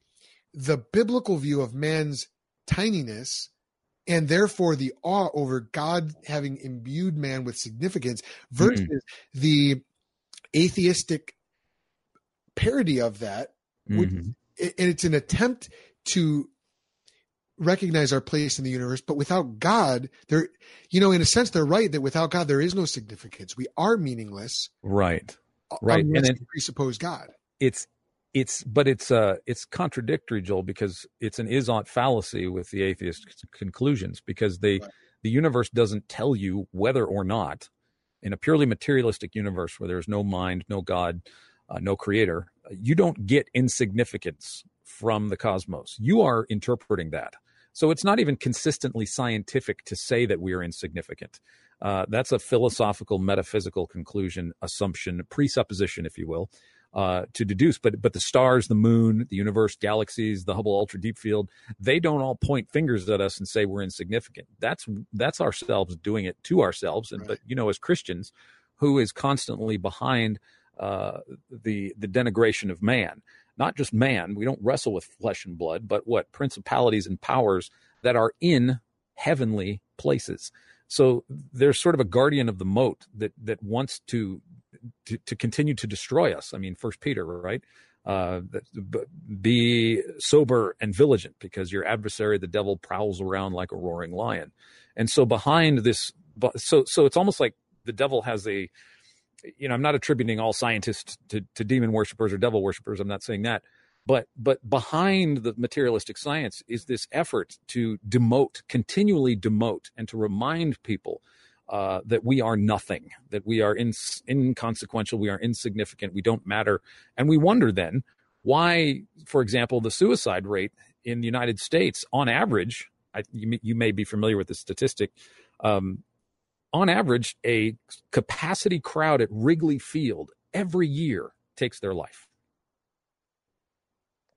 the biblical view of man's tininess and therefore the awe over God having imbued man with significance versus the atheistic parody of that. Would- Mhm. And it's an attempt to recognize our place in the universe, but without God, there, you know, in a sense, they're right that without God, there is no significance. We are meaningless Right. Right. And then we presuppose God. it's it's but it's uh it's contradictory joel because it's an is-ought fallacy with the atheist conclusions because they right. the universe doesn't tell you whether or not in a purely materialistic universe where there's no mind no god uh, no creator you don't get insignificance from the cosmos you are interpreting that so it's not even consistently scientific to say that we are insignificant uh, that's a philosophical metaphysical conclusion assumption presupposition if you will uh, to deduce. But but the stars, the moon, the universe, galaxies, the Hubble Ultra Deep Field, they don't all point fingers at us and say we're insignificant. That's that's ourselves doing it to ourselves. And right. but you know, as Christians, who is constantly behind uh, the the denigration of man, not just man. We don't wrestle with flesh and blood, but what principalities and powers that are in heavenly places. So there's sort of a guardian of the moat that that wants to to, to continue to destroy us. I mean, First Peter, right? Uh, be sober and vigilant because your adversary, the devil, prowls around like a roaring lion. And so behind this, so so it's almost like the devil has a, you know, I'm not attributing all scientists to, to demon worshippers or devil worshippers. I'm not saying that, but but behind the materialistic science is this effort to demote, continually demote, and to remind people uh, that we are nothing, that we are in, inconsequential, we are insignificant, we don't matter. And we wonder then why, for example, the suicide rate in the United States, on average, I, you, you, may be familiar with the statistic, um, on average, a capacity crowd at Wrigley Field every year takes their life.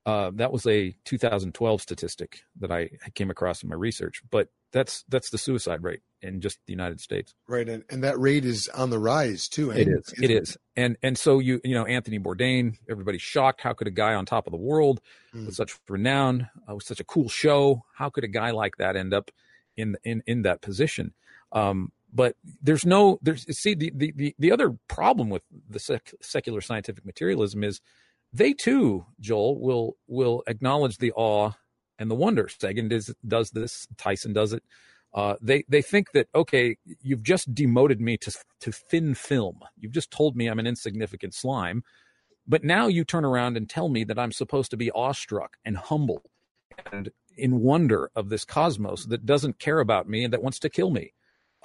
Uh, that was a 2012 statistic that I, came across in my research, but that's that's the suicide rate in just the United States. Right, and, and that rate is on the rise too. It is. It is. And and so you you know Anthony Bourdain, everybody's shocked. How could a guy on top of the world mm. with such renown, uh, with such a cool show, how could a guy like that end up in in in that position? Um, but there's no there's see the the the, the other problem with the sec, secular scientific materialism is they too, Joel, will will acknowledge the awe and the wonder. Sagan does, does this. Tyson does it. Uh, they they think that okay, you've just demoted me to to thin film. You've just told me I'm an insignificant slime, but now you turn around and tell me that I'm supposed to be awestruck and humble and in wonder of this cosmos that doesn't care about me and that wants to kill me.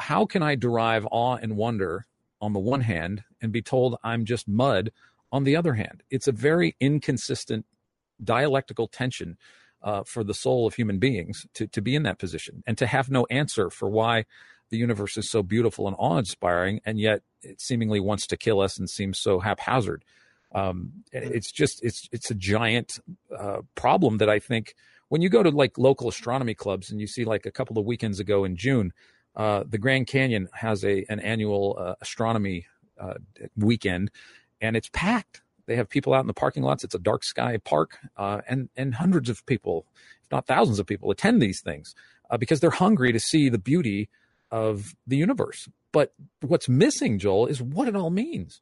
How can I derive awe and wonder on the one hand and be told I'm just mud on the other hand? It's a very inconsistent dialectical tension uh, for the soul of human beings to, to be in that position and to have no answer for why the universe is so beautiful and awe inspiring, and yet it seemingly wants to kill us and seems so haphazard. Um, it's just it's it's a giant uh, problem that I think when you go to like local astronomy clubs and you see like a couple of weekends ago in June, uh, the Grand Canyon has a an annual uh, astronomy uh, weekend, and it's packed. They have people out in the parking lots. It's a dark sky park, uh, and and hundreds of people, if not thousands of people, attend these things uh, because they're hungry to see the beauty of the universe. But what's missing, Joel, is what it all means.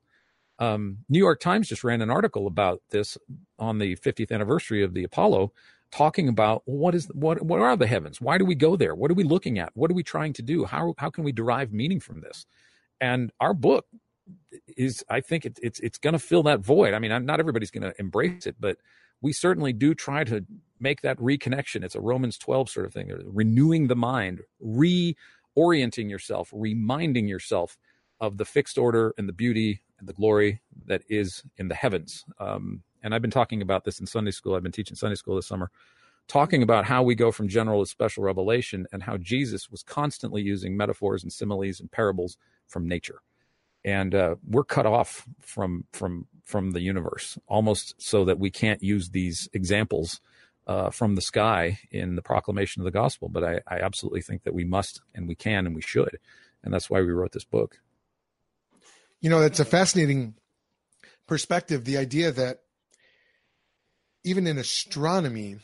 Um, New York Times just ran an article about this on the 50th anniversary of the Apollo, talking about what is what what are the heavens? Why do we go there? What are we looking at? What are we trying to do? How how can we derive meaning from this? And our book is I think it, it's it's going to fill that void. I mean, not everybody's going to embrace it, but we certainly do try to make that reconnection. It's a Romans 12 sort of thing, renewing the mind, reorienting yourself, reminding yourself of the fixed order and the beauty and the glory that is in the heavens. Um, and I've been talking about this in Sunday school. I've been teaching Sunday school this summer, talking about how we go from general to special revelation and how Jesus was constantly using metaphors and similes and parables from nature. And uh, we're cut off from from from the universe almost so that we can't use these examples uh, from the sky in the proclamation of the gospel. But I, I absolutely think that we must and we can and we should. And that's why we wrote this book. You know it's a fascinating perspective the idea that even in astronomy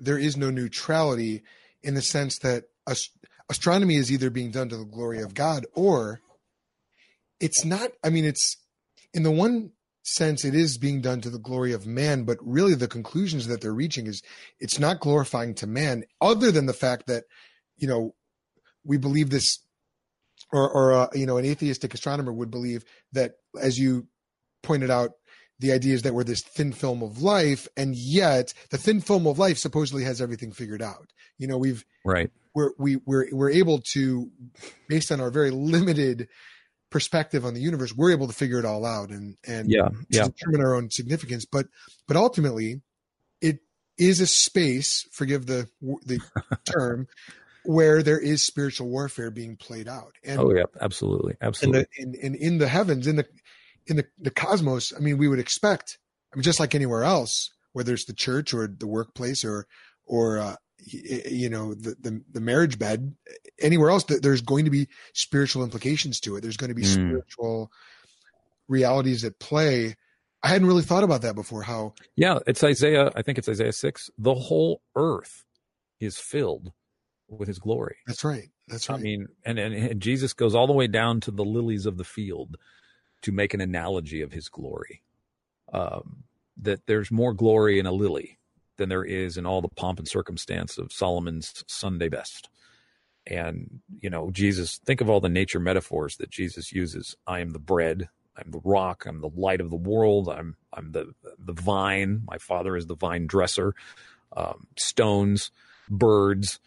there is no neutrality in the sense that ast- astronomy is either being done to the glory of god or it's not, I mean, it's in the one sense, it is being done to the glory of man, but really the conclusions that they're reaching is it's not glorifying to man, other than the fact that, you know, we believe this, or, or uh, you know, an atheistic astronomer would believe that, as you pointed out, the idea is that we're this thin film of life, and yet the thin film of life supposedly has everything figured out. You know, we've right. We're we we're we're able to, based on our very limited perspective on the universe, we're able to figure it all out and and yeah, yeah. determine our own significance. But but ultimately, it is a space. Forgive the the term. Where there is spiritual warfare being played out, and oh yeah, absolutely, absolutely. The, in, in, in the heavens, in the in the, the cosmos, I mean, we would expect, I mean, just like anywhere else, whether it's the church or the workplace or, or, uh, you know, the, the, the, marriage bed, anywhere else, there's going to be spiritual implications to it. There's going to be mm. spiritual realities at play. I hadn't really thought about that before. How? Yeah, it's Isaiah. I think it's Isaiah six. The whole earth is filled with His glory. That's right. That's right. I mean, and, and, and Jesus goes all the way down to the lilies of the field to make an analogy of his glory. Um, that there's more glory in a lily than there is in all the pomp and circumstance of Solomon's Sunday best. And, you know, Jesus, think of all the nature metaphors that Jesus uses. I am the bread. I'm the rock. I'm the light of the world. I'm, I'm the, the vine. My father is the vine dresser. Um, stones, birds.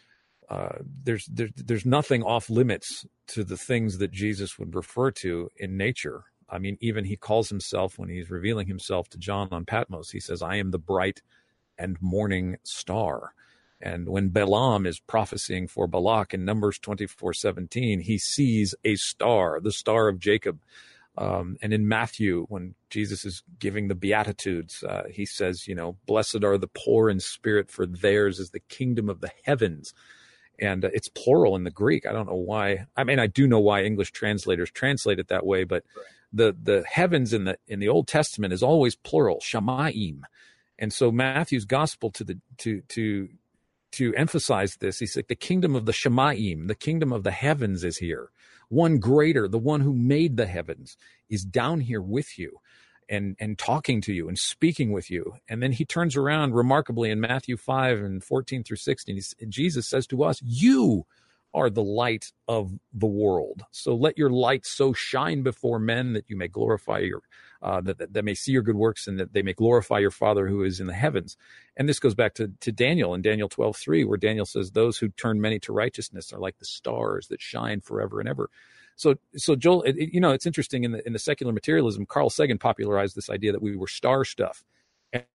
Uh, there's, there's, there's nothing off limits to the things that Jesus would refer to in nature I mean, even he calls himself when he's revealing himself to John on Patmos, he says, I am the bright and morning star. And when Balaam is prophesying for Balak in Numbers 24 17, he sees a star, the star of Jacob. Um, and in Matthew, when Jesus is giving the Beatitudes, uh, he says, you know, blessed are the poor in spirit, for theirs is the kingdom of the heavens. And uh, it's plural in the Greek. I don't know why. I mean, I do know why English translators translate it that way, but right the the heavens in the in the Old Testament is always plural, shamaim, and so Matthew's gospel to the to to to emphasize this, he's like the kingdom of the shamaim, the kingdom of the heavens is here. One greater, the one who made the heavens, is down here with you and and talking to you and speaking with you. And then he turns around remarkably in matthew 5 and 14 through 16 jesus says to us you are the light of the world. So let your light so shine before men that you may glorify your, uh, that, that, may see your good works and that they may glorify your Father who is in the heavens. And this goes back to, to Daniel in Daniel 12, 3, where Daniel says, those who turn many to righteousness are like the stars that shine forever and ever. So, so Joel, it, you know, it's interesting in the, in the secular materialism, Carl Sagan popularized this idea that we were star stuff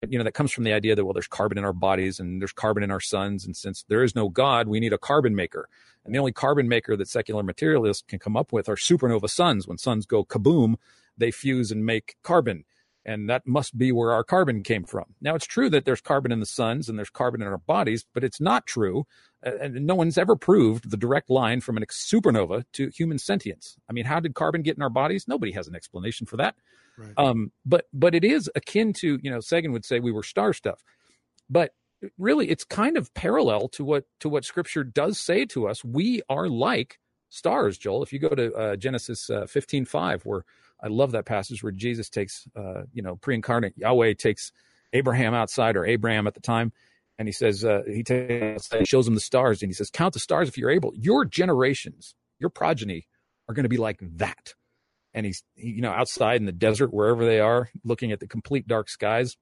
you know that comes from the idea that well there's carbon in our bodies and there's carbon in our suns. And since there is no god we need a carbon maker. And the only carbon maker that secular materialists can come up with are supernova suns. When suns go kaboom they fuse and make carbon and that must be where our carbon came from now it's true that there's carbon in the suns and there's carbon in our bodies but it's not true and no one's ever proved the direct line from a supernova to human sentience i mean how did carbon get in our bodies nobody has an explanation for that Right. Um, but but it is akin to you know Sagan would say we were star stuff, but really it's kind of parallel to what to what Scripture does say to us. We are like stars, Joel. If you go to uh, Genesis uh, fifteen five, where I love that passage where Jesus takes uh, you know pre-incarnate Yahweh takes Abraham outside or Abraham at the time. And he says, uh, he takes, shows him the stars and he says, count the stars if you're able. Your generations, your progeny are going to be like that and he's he, you know outside in the desert wherever they are looking at the complete dark skies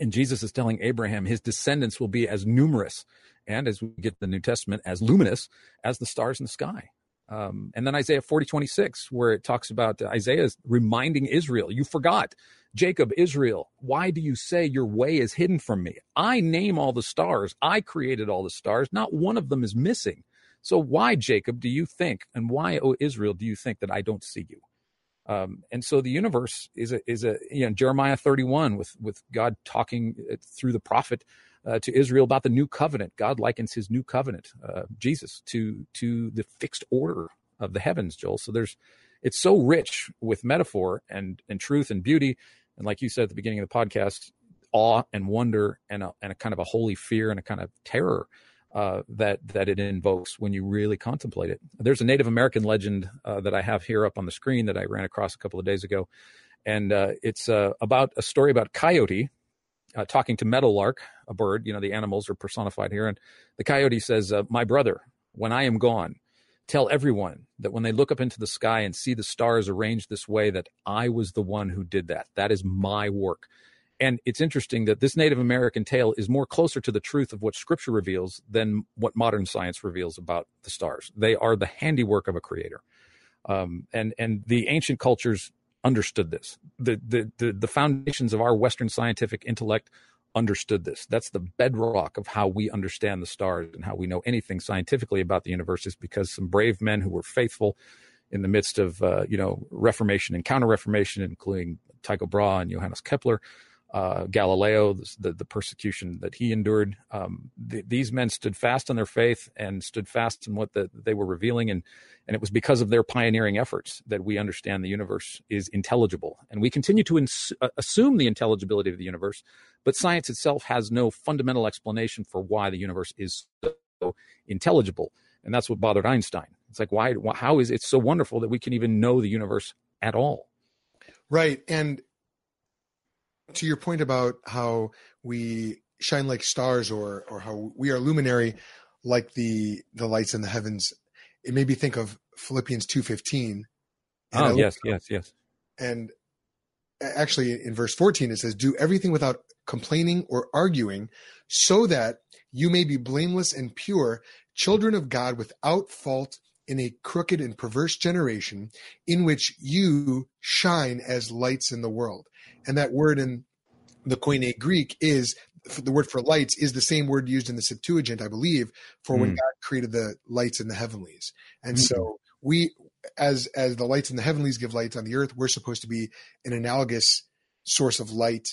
and jesus is telling abraham his descendants will be as numerous and as we get the new testament as luminous as the stars in the sky um, and then isaiah 40 26 where it talks about isaiah is reminding israel you forgot jacob israel why do you say your way is hidden from me? I name all the stars. I created all the stars. Not one of them is missing. So why jacob do you think and why o israel do you think that i don't see you? Um, and so the universe is a, is a, you know, Jeremiah 31 with, with God talking uh, through the prophet uh, to Israel about the new covenant. God likens his new covenant, uh, Jesus, to, to the fixed order of the heavens, Joel. So there's, it's so rich with metaphor and, and truth and beauty. And like you said at the beginning of the podcast, awe and wonder and a, and a kind of a holy fear and a kind of terror uh, that that it invokes when you really contemplate it. There's a Native American legend uh, that I have here up on the screen that I ran across a couple of days ago, and uh, it's uh, about a story about coyote uh, talking to meadowlark, a bird. You know, the animals are personified here, and the coyote says, "My brother, when I am gone, tell everyone that when they look up into the sky and see the stars arranged this way, that I was the one who did that. That is my work. And it's interesting that this Native American tale is more closer to the truth of what Scripture reveals than what modern science reveals about the stars. They are the handiwork of a creator, um, and and the ancient cultures understood this. The, the the the foundations of our Western scientific intellect understood this. That's the bedrock of how we understand the stars and how we know anything scientifically about the universe is because some brave men who were faithful in the midst of uh, you know Reformation and Counter Reformation, including Tycho Brahe and Johannes Kepler, uh, Galileo, the, the persecution that he endured. Um, the, these men stood fast in their faith and stood fast in what the, they were revealing, and and it was because of their pioneering efforts that we understand the universe is intelligible, and we continue to ins- uh, assume the intelligibility of the universe, but science itself has no fundamental explanation for why the universe is so intelligible, and that's what bothered Einstein. It's like why, how is it so wonderful that we can even know the universe at all? Right, and to your point about how we shine like stars or or how we are luminary like the the lights in the heavens it made me think of philippians 2.15 oh yes yes yes. and actually in verse 14 it says do everything without complaining or arguing so that you may be blameless and pure children of god without fault in a crooked and perverse generation in which you shine as lights in the world and that word in the Koine Greek is the word for lights is the same word used in the Septuagint, I believe, for when hmm. God created the lights in the heavenlies. And mm. so we, as as the lights in the heavenlies give light on the earth, we're supposed to be an analogous source of light,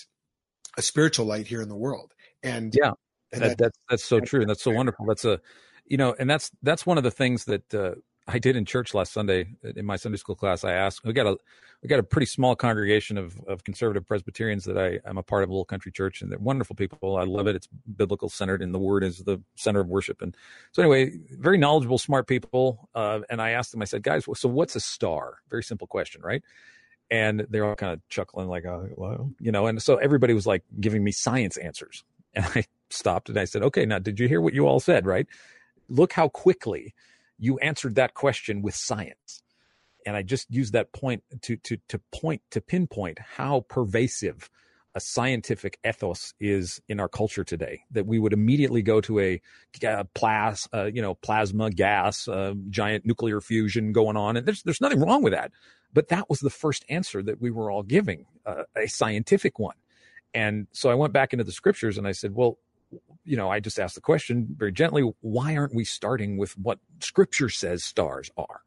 a spiritual light here in the world. And yeah, and that, that, that's that's so true, and that's so wonderful. That's a, you know, and that's that's one of the things that uh, I did in church last Sunday in my Sunday school class. I asked, we got a we got a pretty small congregation of of conservative Presbyterians that I am a part of a little country church, and they're wonderful people. I love it. It's biblical centered, and the Word is the center of worship. And so, anyway, very knowledgeable, smart people. Uh, and I asked them, I said, guys, so what's a star? Very simple question, right? And they're all kind of chuckling, like, oh, well, you know. And so everybody was like giving me science answers, and I stopped and I said, okay, now did you hear what you all said? Right? Look how quickly you answered that question with science. And I just use that point to, to, to point, to pinpoint how pervasive a scientific ethos is in our culture today that we would immediately go to a uh, plas, uh, you know, plasma gas, uh, giant nuclear fusion going on. And there's, there's nothing wrong with that. But that was the first answer that we were all giving, uh, a scientific one. And so I went back into the scriptures and I said, well, you know, I just asked the question very gently, why aren't we starting with what scripture says stars are?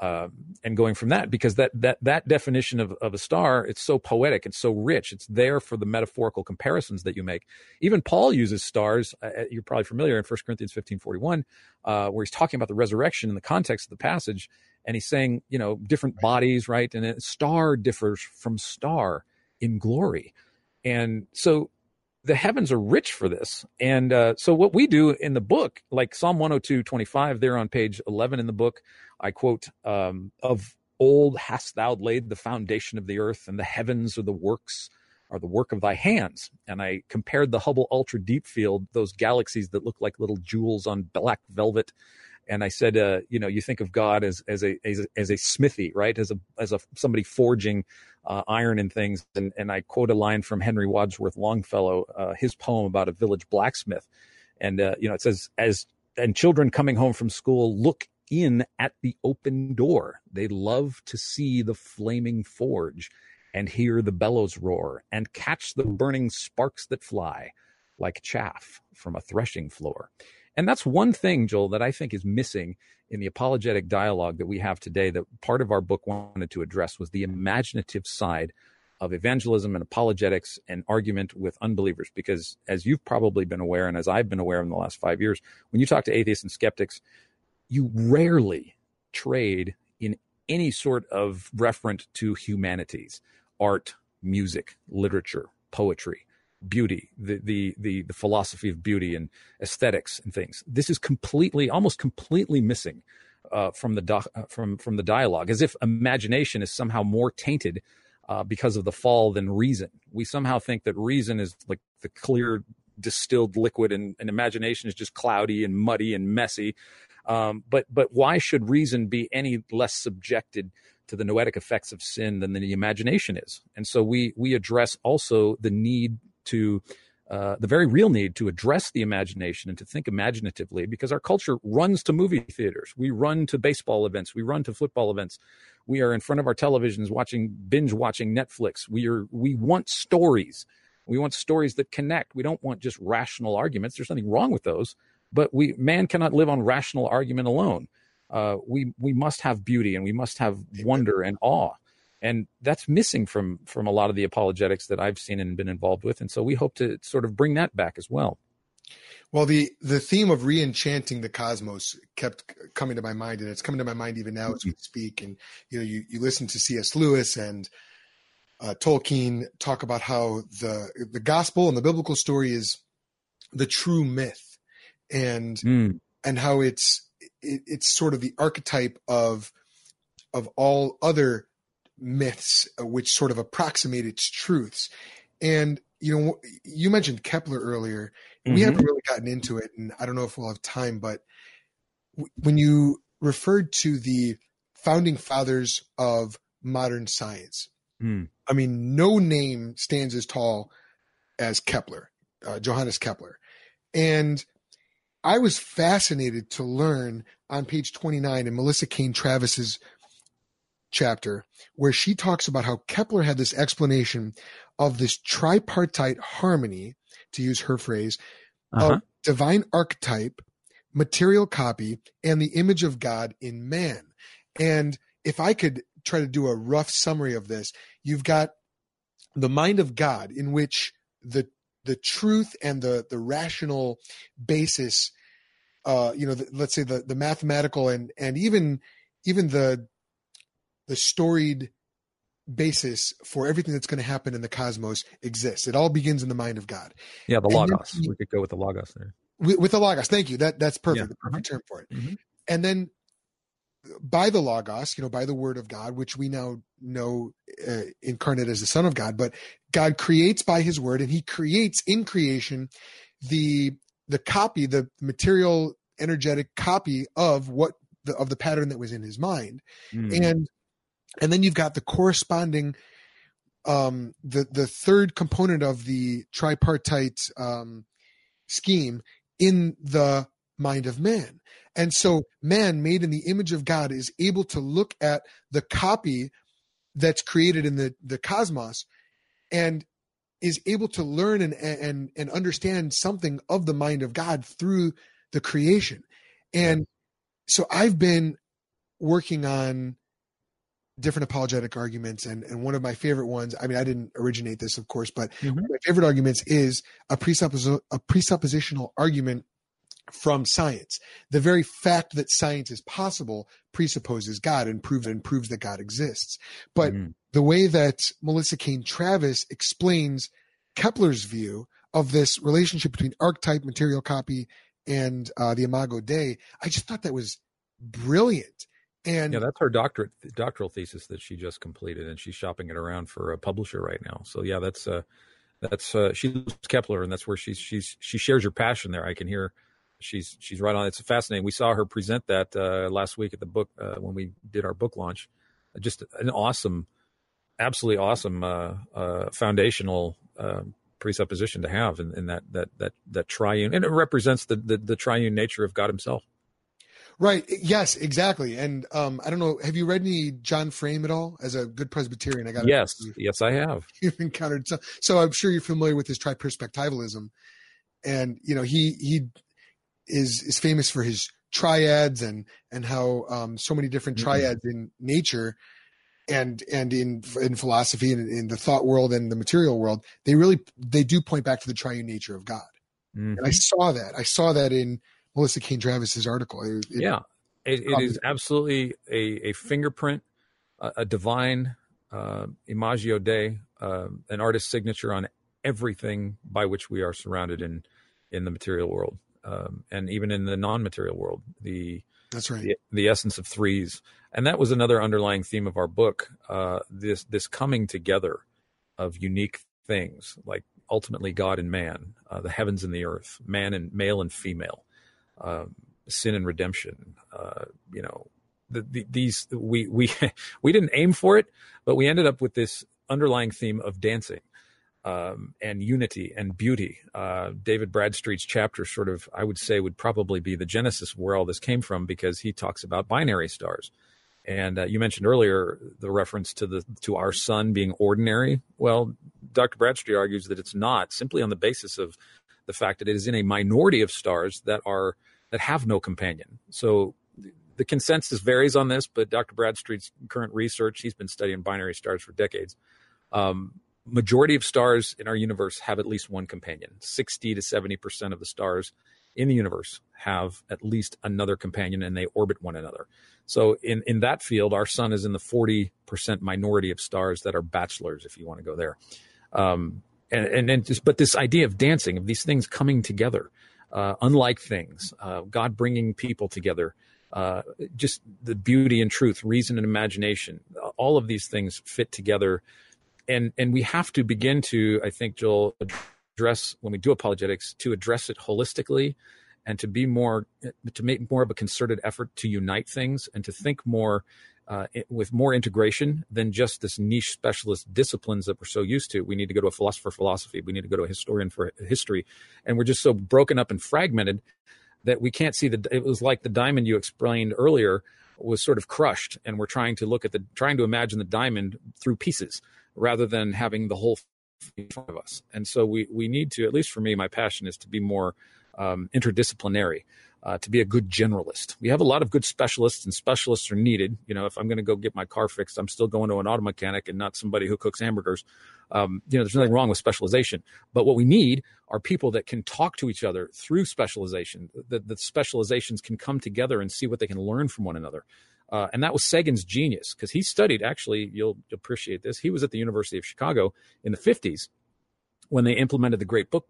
Uh, and going from that, because that that that definition of, of a star, it's so poetic, it's so rich, it's there for the metaphorical comparisons that you make. Even Paul uses stars. Uh, uh you're probably familiar in 1 Corinthians 15, 41, uh, where he's talking about the resurrection in the context of the passage, and he's saying, you know, different bodies, right? And a star differs from star in glory. And so the heavens are rich for this. And uh, so what we do in the book, like Psalm 102, 25, there on page 11 in the book, I quote, um, of old hast thou laid the foundation of the earth and the heavens are the works are the work of thy hands. And I compared the Hubble Ultra Deep Field, those galaxies that look like little jewels on black velvet. And I said, uh, you know, you think of God as as a, as a as a smithy, right? As a as a somebody forging uh, iron and things. And, and I quote a line from Henry Wadsworth Longfellow, uh, his poem about a village blacksmith. And, uh, you know, it says, as, and children coming home from school look in at the open door. They love to see the flaming forge and hear the bellows roar and catch the burning sparks that fly like chaff from a threshing floor. And that's one thing, Joel, that I think is missing in the apologetic dialogue that we have today that part of our book wanted to address was the imaginative side of evangelism and apologetics and argument with unbelievers. Because as you've probably been aware, and as I've been aware in the last five years, when you talk to atheists and skeptics, you rarely trade in any sort of referent to humanities, art, music, literature, poetry beauty, the, the, the, the philosophy of beauty and aesthetics and things. This is completely, almost completely missing uh, from the uh, from from the dialogue, as if imagination is somehow more tainted uh, because of the fall than reason. We somehow think that reason is like the clear distilled liquid, and, and imagination is just cloudy and muddy and messy. Um, but but why should reason be any less subjected to the noetic effects of sin than the imagination is? And so we we address also the need to uh, the very real need to address the imagination and to think imaginatively because our culture runs to movie theaters. We run to baseball events. We run to football events. We are in front of our televisions watching, binge watching Netflix. We are, we want stories. We want stories that connect. We don't want just rational arguments. There's nothing wrong with those, but we, man cannot live on rational argument alone. Uh, we, we must have beauty and we must have wonder and awe and that's missing from from a lot of the apologetics that I've seen and been involved with. And so we hope to sort of bring that back as well. Well, the the theme of re-enchanting the cosmos kept coming to my mind, and it's coming to my mind even now as we mm-hmm. speak. And you know, you you listen to C.S. Lewis and uh, Tolkien talk about how the the gospel and the biblical story is the true myth, and mm. and how it's it, it's sort of the archetype of of all other myths uh, which sort of approximate its truths. And you know, you mentioned Kepler earlier. Mm-hmm. We haven't really gotten into it, and I don't know if we'll have time. But w- when you referred to the founding fathers of modern science, mm. I mean, no name stands as tall as Kepler, uh, Johannes Kepler, and I was fascinated to learn on page 29 in Melissa Cain Travis's chapter where she talks about how Kepler had this explanation of this tripartite harmony, to use her phrase, uh-huh. of divine archetype, material copy, and the image of God in man. And if I could try to do a rough summary of this, you've got the mind of God in which the the truth and the the rational basis uh you know the, let's say the the mathematical and and even even the the storied basis for everything that's going to happen in the cosmos exists. It all begins in the mind of God. Yeah, the logos. Then, we could go with the logos there. With, the logos, thank you. That that's perfect. Yeah. The perfect term for it. Mm-hmm. And then by the logos, you know, by the word of God, which we now know uh, incarnate as the Son of God, but God creates by His word, and He creates in creation the the copy, the material, energetic copy of what the, of the pattern that was in His mind, mm. and and then you've got the corresponding um, the the third component of the tripartite um, scheme in the mind of man. And so man made in the image of God is able to look at the copy that's created in the, the cosmos and is able to learn and, and, and understand something of the mind of God through the creation. And so I've been working on different apologetic arguments and and one of my favorite ones i mean i didn't originate this of course but mm-hmm. my favorite arguments is a, presuppos- a presuppositional argument from science the very fact that science is possible presupposes god and proves and proves that god exists but mm-hmm. the way that melissa cain travis explains kepler's view of this relationship between archetype material copy and uh, the imago dei i just thought that was brilliant and yeah, that's her doctorate doctoral thesis that she just completed, and she's shopping it around for a publisher right now. So yeah, that's uh, that's uh, she loves Kepler, and that's where she's she's she shares your passion there. I can hear she's she's right on. It's fascinating. We saw her present that uh, last week at the book uh, when we did our book launch. Just an awesome, absolutely awesome uh, uh, foundational uh, presupposition to have in, in that that that that triune, and it represents the, the the triune nature of God Himself. Right. Yes, exactly. And um, I don't know. Have you read any John Frame at all? As a good Presbyterian, I got yes, yes, I have. You've encountered so, so I'm sure you're familiar with his triperspectivalism, and you know he he is is famous for his triads and and how um, so many different mm-hmm. triads mm-hmm. in nature and and in in philosophy and in the thought world and the material world they really they do point back to the triune nature of God. Mm-hmm. And I saw that. I saw that in Melissa Cain Travis's article. It, it, yeah, it, it is absolutely a, a fingerprint, a, a divine uh, imago Dei, uh, an artist's signature on everything by which we are surrounded in in the material world, um, and even in the non-material world. The that's right. The, the, essence of threes, and that was another underlying theme of our book. Uh, this this coming together of unique things, like ultimately God and man, uh, the heavens and the earth, man and male and female, uh, sin and redemption. Uh, you know, the, the, these we we we didn't aim for it, but we ended up with this underlying theme of dancing. Um, and unity and beauty. Uh, David Bradstreet's chapter, sort of, I would say, would probably be the genesis of where all this came from because he talks about binary stars. And uh, you mentioned earlier the reference to the to our sun being ordinary. Well, Dr. Bradstreet argues that it's not simply on the basis of the fact that it is in a minority of stars that are that have no companion. So the consensus varies on this, but Dr. Bradstreet's current research, he's been studying binary stars for decades. Um, majority of stars in our universe have at least one companion. 60 to 70% of the stars in the universe have at least another companion and they orbit one another. So in, in that field, our sun is in the 40% minority of stars that are bachelors, if you want to go there. Um, and, and, and just, but this idea of dancing, of these things coming together, uh, unlike things, uh, God bringing people together, uh, just the beauty and truth, reason and imagination, all of these things fit together. And and we have to begin to, I think, Joel, address when we do apologetics to address it holistically and to be more to make more of a concerted effort to unite things and to think more uh, with more integration than just this niche specialist disciplines that we're so used to. We need to go to a philosopher for philosophy. We need to go to a historian for history, and we're just so broken up and fragmented that we can't see the. It was like the diamond you explained earlier was sort of crushed, and we're trying to look at the trying to imagine the diamond through pieces rather than having the whole in front of us. And so we we need to, at least for me, my passion is to be more um, interdisciplinary, uh, to be a good generalist. We have a lot of good specialists, and specialists are needed. You know, if I'm going to go get my car fixed, I'm still going to an auto mechanic and not somebody who cooks hamburgers. Um, you know, there's nothing wrong with specialization, but what we need are people that can talk to each other through specialization. That the specializations can come together and see what they can learn from one another. Uh, and that was Sagan's genius because he studied, actually, you'll appreciate this. He was at the University of Chicago in the 50s when they implemented the Great Book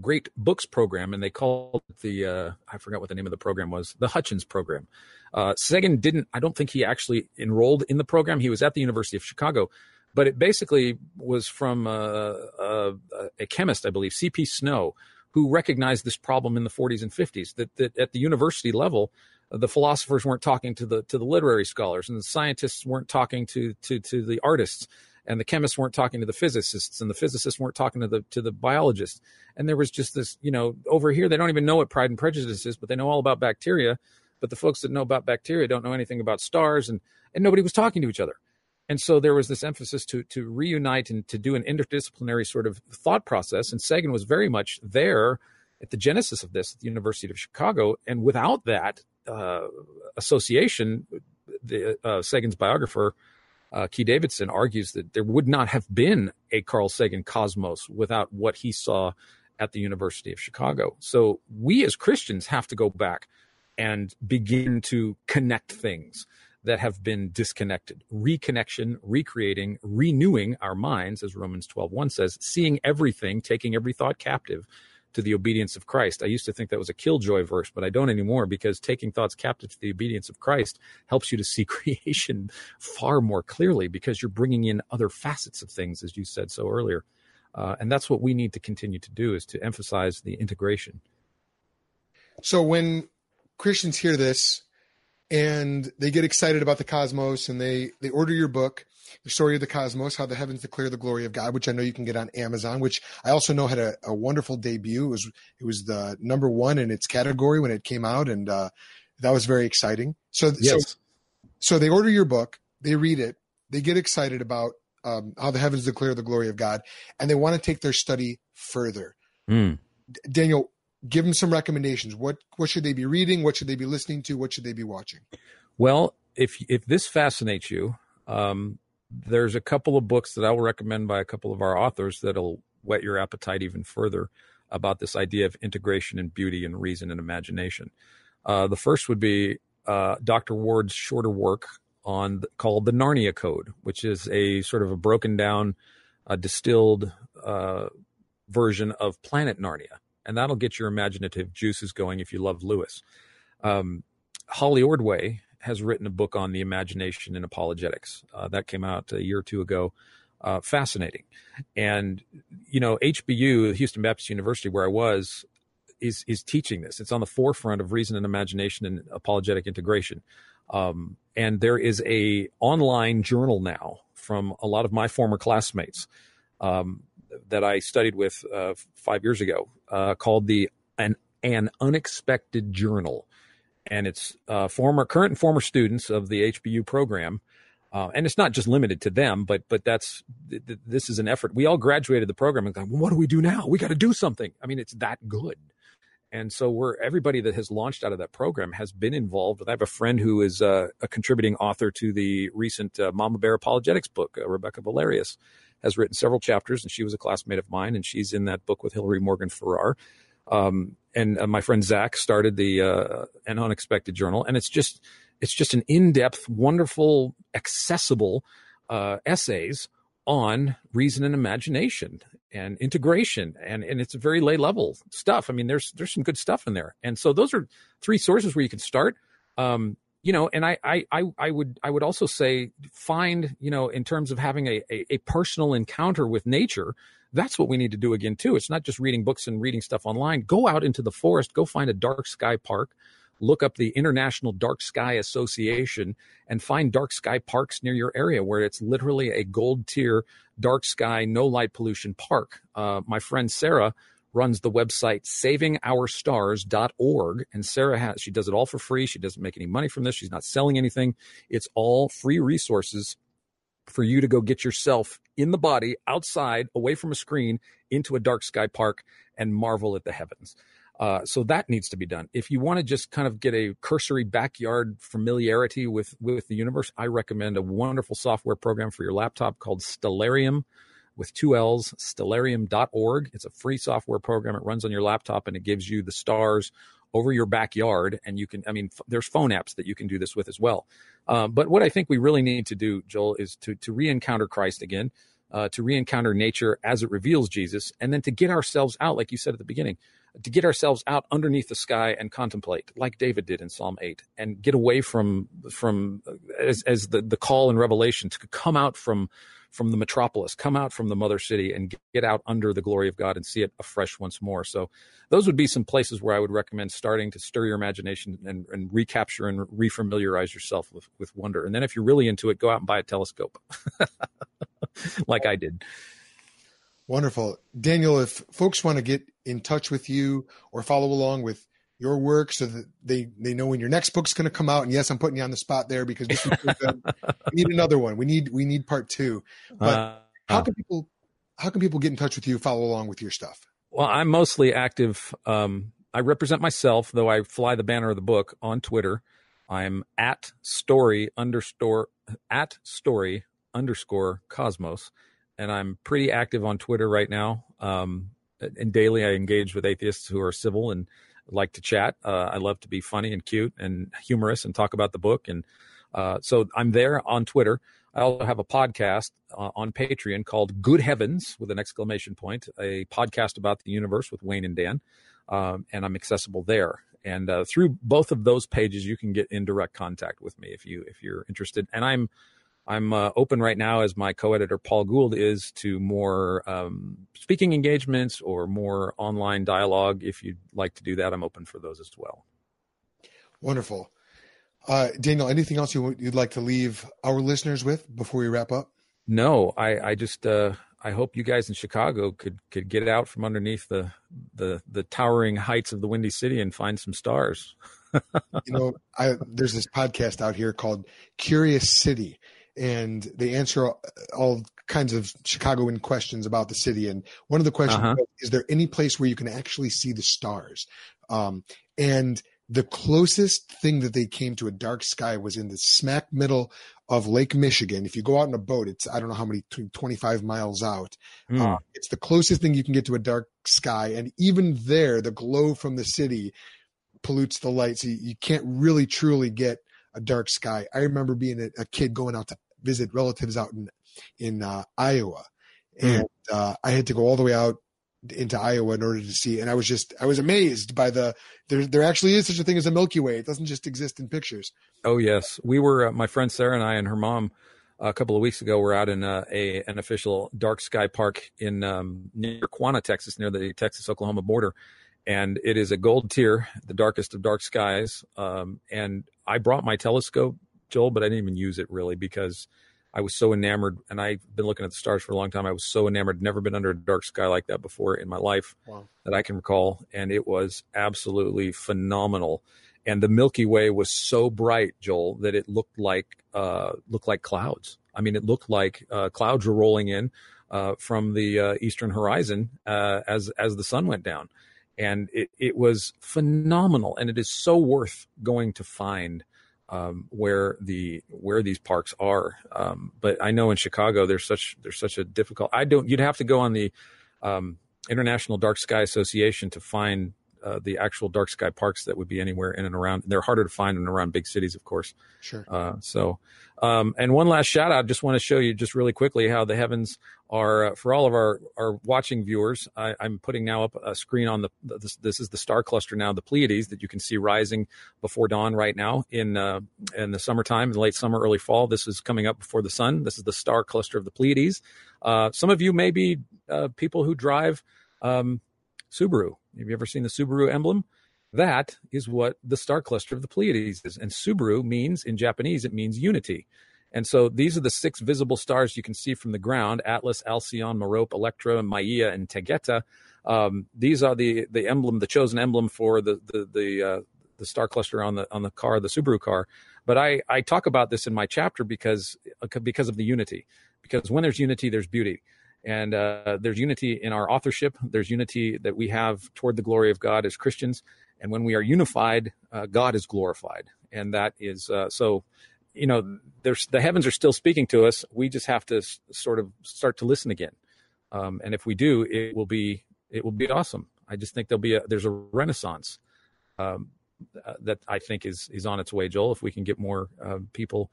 Great Books program, and they called it the uh, I forgot what the name of the program was, the Hutchins program. Uh, Sagan didn't. I don't think he actually enrolled in the program. He was at the University of Chicago, but it basically was from uh, uh a chemist, I believe, C.P. Snow, who recognized this problem in the 40s and 50s. That that at the university level, the philosophers weren't talking to the to the literary scholars, and the scientists weren't talking to to to the artists, and the chemists weren't talking to the physicists, and the physicists weren't talking to the to the biologists. And there was just this, you know, over here they don't even know what Pride and Prejudice is, but they know all about bacteria. But the folks that know about bacteria don't know anything about stars, and and nobody was talking to each other. And so there was this emphasis to to reunite and to do an interdisciplinary sort of thought process. And Sagan was very much there at the genesis of this at the University of Chicago. And without that, uh, association, the uh, Sagan's biographer uh, Keay Davidson argues that there would not have been a Carl Sagan cosmos without what he saw at the University of Chicago. So we as Christians have to go back and begin to connect things that have been disconnected. Reconnection, recreating, renewing our minds, as Romans 12.1 says, seeing everything, taking every thought captive to the obedience of Christ. I used to think that was a killjoy verse, but I don't anymore because taking thoughts captive to the obedience of Christ helps you to see creation far more clearly because you're bringing in other facets of things, as you said so earlier. Uh, and that's what we need to continue to do is to emphasize the integration. So when Christians hear this and they get excited about the cosmos and they they order your book, the story of the cosmos, how the heavens declare the glory of God, which I know you can get on Amazon, which I also know had a, a wonderful debut. It was it was the number one in its category when it came out, and uh, that was very exciting. So, yes. so so they order your book, they read it, they get excited about um, how the heavens declare the glory of God, and they want to take their study further. Mm. Daniel, give them some recommendations. What what should they be reading? What should they be listening to? What should they be watching? Well, if if this fascinates you, um, there's a couple of books that I will recommend by a couple of our authors that'll whet your appetite even further about this idea of integration and beauty and reason and imagination. Uh, the first would be uh, Dr. Ward's shorter work on the, called the Narnia Code, which is a sort of a broken down, uh, distilled uh, version of Planet Narnia, and that'll get your imaginative juices going if you love Lewis. Um, Holly Ordway has written a book on the imagination in apologetics. Uh, that came out a year or two ago. Uh, fascinating. And, you know, HBU, Houston Baptist University, where I was, is is teaching this. It's on the forefront of reason and imagination and apologetic integration. Um, and there is a online journal now from a lot of my former classmates um, that I studied with uh, five years ago uh, called the an an unexpected journal, and it's uh, former current and former students of the HBU program. Uh, and it's not just limited to them, but but that's th- th- this is an effort. We all graduated the program and go, well, what do we do now? We got to do something. I mean, it's that good. And so we're everybody that has launched out of that program has been involved. I have a friend who is uh, a contributing author to the recent uh, Mama Bear Apologetics book. Rebecca Valerius has written several chapters, and she was a classmate of mine, and she's in that book with Hillary Morgan Ferrer. Um, and uh, my friend Zach started the uh, an unexpected journal, and it's just it's just an in depth, wonderful, accessible uh, essays on reason and imagination and integration and and it's very lay level stuff. I mean there's there's some good stuff in there. And so those are three sources where you can start. Um you know and i i i I would i would also say find you know in terms of having a, a, a personal encounter with nature that's what we need to do again too. It's not just reading books and reading stuff online. Go out into the forest. Go find a dark sky park. Look up the International Dark Sky Association and find dark sky parks near your area where it's literally a gold tier dark sky, no light pollution park. Uh, my friend Sarah runs the website savingOurStars.org. And Sarah has, she does it all for free. She doesn't make any money from this. She's not selling anything. It's all free resources for you to go get yourself in the body, outside, away from a screen, into a dark sky park and marvel at the heavens. Uh, so that needs to be done. If you want to just kind of get a cursory backyard familiarity with with the universe, I recommend a wonderful software program for your laptop called Stellarium with two L's, stellarium.org. It's a free software program. It runs on your laptop and it gives you the stars over your backyard. And you can, I mean, f- there's phone apps that you can do this with as well. Uh, but what I think we really need to do, Joel, is to, to re encounter Christ again, uh, to re encounter nature as it reveals Jesus, and then to get ourselves out, like you said at the beginning to get ourselves out underneath the sky and contemplate, like David did in Psalm 8, and get away from from as, as the, the call in Revelation to come out from from the metropolis, come out from the mother city, and get out under the glory of God and see it afresh once more. So, those would be some places where I would recommend starting to stir your imagination and, and recapture and refamiliarize yourself with, with wonder. And then, if you're really into it, go out and buy a telescope, like I did. Wonderful. Daniel, if folks want to get in touch with you or follow along with your work so that they, they know when your next book's going to come out. And yes, I'm putting you on the spot there because we need another one. We need, we need part two, but uh, how can people, how can people get in touch with you, follow along with your stuff? Well, I'm mostly active. Um, I represent myself, though I fly the banner of the book on Twitter. I'm at story underscore at story underscore cosmos and I'm pretty active on Twitter right now. Um, and daily, I engage with atheists who are civil and like to chat. Uh, I love to be funny and cute and humorous and talk about the book. And uh, so I'm there on Twitter. I also have a podcast uh, on Patreon called Good Heavens with an exclamation point, a podcast about the universe with Wayne and Dan. Um, and I'm accessible there. And uh, through both of those pages, you can get in direct contact with me if you if you're interested. And I'm I'm uh, open right now, as my co-editor Paul Gould is, to more um, speaking engagements or more online dialogue. If you'd like to do that, I'm open for those as well. Wonderful, uh, Daniel. Anything else you, would like to leave our listeners with before we wrap up? No, I, I just uh, I hope you guys in Chicago could could get out from underneath the the the towering heights of the Windy City and find some stars. you know, I, there's this podcast out here called Curious City and they answer all, all kinds of Chicagoan questions about the city. And one of the questions uh-huh. is there any place where you can actually see the stars? Um, and the closest thing that they came to a dark sky was in the smack middle of Lake Michigan. If you go out in a boat, it's I don't know how many 25 miles out. Mm. Uh, it's the closest thing you can get to a dark sky, and even there, the glow from the city pollutes the light, so you, you can't really truly get a dark sky. I remember being a, a kid going out to visit relatives out in in uh, Iowa, mm. and uh, I had to go all the way out into Iowa in order to see. And I was just I was amazed by the there there actually is such a thing as a Milky Way. It doesn't just exist in pictures. Oh yes, we were uh, my friend Sarah and I and her mom. A couple of weeks ago, we're out in uh, a an official dark sky park in um, near Quanah, Texas, near the Texas Oklahoma border, and it is a gold tier, the darkest of dark skies. Um, and I brought my telescope, Joel, but I didn't even use it really because I was so enamored, and I've been looking at the stars for a long time. I was so enamored, never been under a dark sky like that before in my life wow. that I can recall, and it was absolutely phenomenal. And the Milky Way was so bright, Joel, that it looked like uh, looked like clouds. I mean, it looked like uh, clouds were rolling in uh, from the uh, eastern horizon uh, as as the sun went down, and it, it was phenomenal. And it is so worth going to find um, where the where these parks are. Um, but I know in Chicago there's such there's such a difficult. I don't. You'd have to go on the um, International Dark Sky Association to find uh, the actual dark sky parks that would be anywhere in and around. They're harder to find in around big cities, of course. Sure. Uh, so, um, and one last shout out. Just want to show you just really quickly how the heavens are uh, for all of our our watching viewers. I, am putting now up a screen on the this, this, is the star cluster now, the Pleiades that you can see rising before dawn right now in uh, in the summertime, in late summer, early fall. This is coming up before the sun. This is the star cluster of the Pleiades. Uh, some of you may be uh, people who drive. Um, Subaru. Have you ever seen the Subaru emblem? That is what the star cluster of the Pleiades is. And Subaru means, in Japanese, it means unity. And so these are the six visible stars you can see from the ground Atlas, Alcyon, Merope, Electra, Maia, and Taygeta. Um, these are the, the emblem, the chosen emblem for the, the, the, uh, the star cluster on the, on the car, the Subaru car. But I, I talk about this in my chapter because, because of the unity. Because when there's unity, there's beauty and uh, there's unity in our authorship. There's unity that we have toward the glory of God as Christians. And when we are unified, uh, God is glorified. And that is uh, so, you know, there's, the heavens are still speaking to us. We just have to s- sort of start to listen again. Um, and if we do, it will be it will be awesome. I just think there'll be a there's a renaissance um, uh, that I think is is on its way, Joel. If we can get more uh, people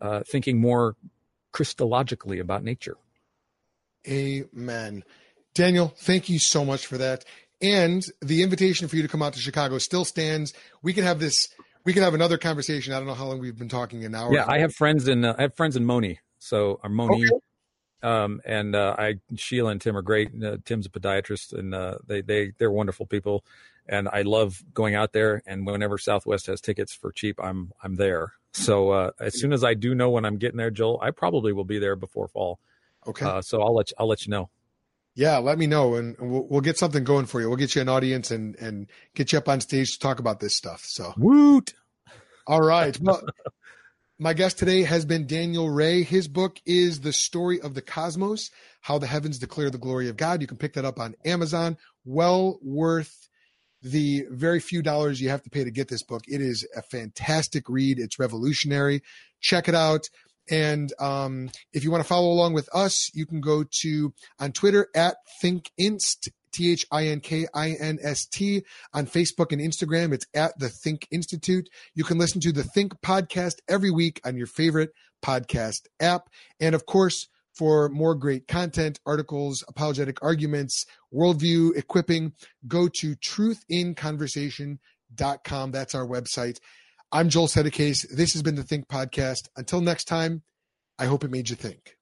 uh, thinking more Christologically about nature. Amen. Daniel, thank you so much for that. And the invitation for you to come out to Chicago still stands. We can have this. We can have another conversation. I don't know how long we've been talking. An hour. Yeah, I have friends in. Uh, I have friends in Monee. So I'm uh, Monee. Okay. Um, and uh, I Sheila and Tim are great. Uh, Tim's a podiatrist, and uh, they they they're wonderful people. And I love going out there. And whenever Southwest has tickets for cheap, I'm I'm there. So uh, as soon as I do know when I'm getting there, Joel, I probably will be there before fall. Okay. Uh, so I'll let you, I'll let you know. Yeah, let me know, and we'll, we'll get something going for you. We'll get you an audience and and get you up on stage to talk about this stuff. So woot. All right. Well, my guest today has been Daniel Ray. His book is The Story of the Cosmos: How the Heavens Declare the Glory of God. You can pick that up on Amazon. Well worth the very few dollars you have to pay to get this book. It is a fantastic read. It's revolutionary. Check it out. And um, if you want to follow along with us, you can go to on Twitter at ThinkInst, T H I N K I N S T. On Facebook and Instagram, it's at the Think Institute. You can listen to the Think podcast every week on your favorite podcast app. And of course, for more great content, articles, apologetic arguments, worldview equipping, go to truthinconversation.com. That's our website. I'm Joel Settecase. This has been the Think Podcast. Until next time, I hope it made you think.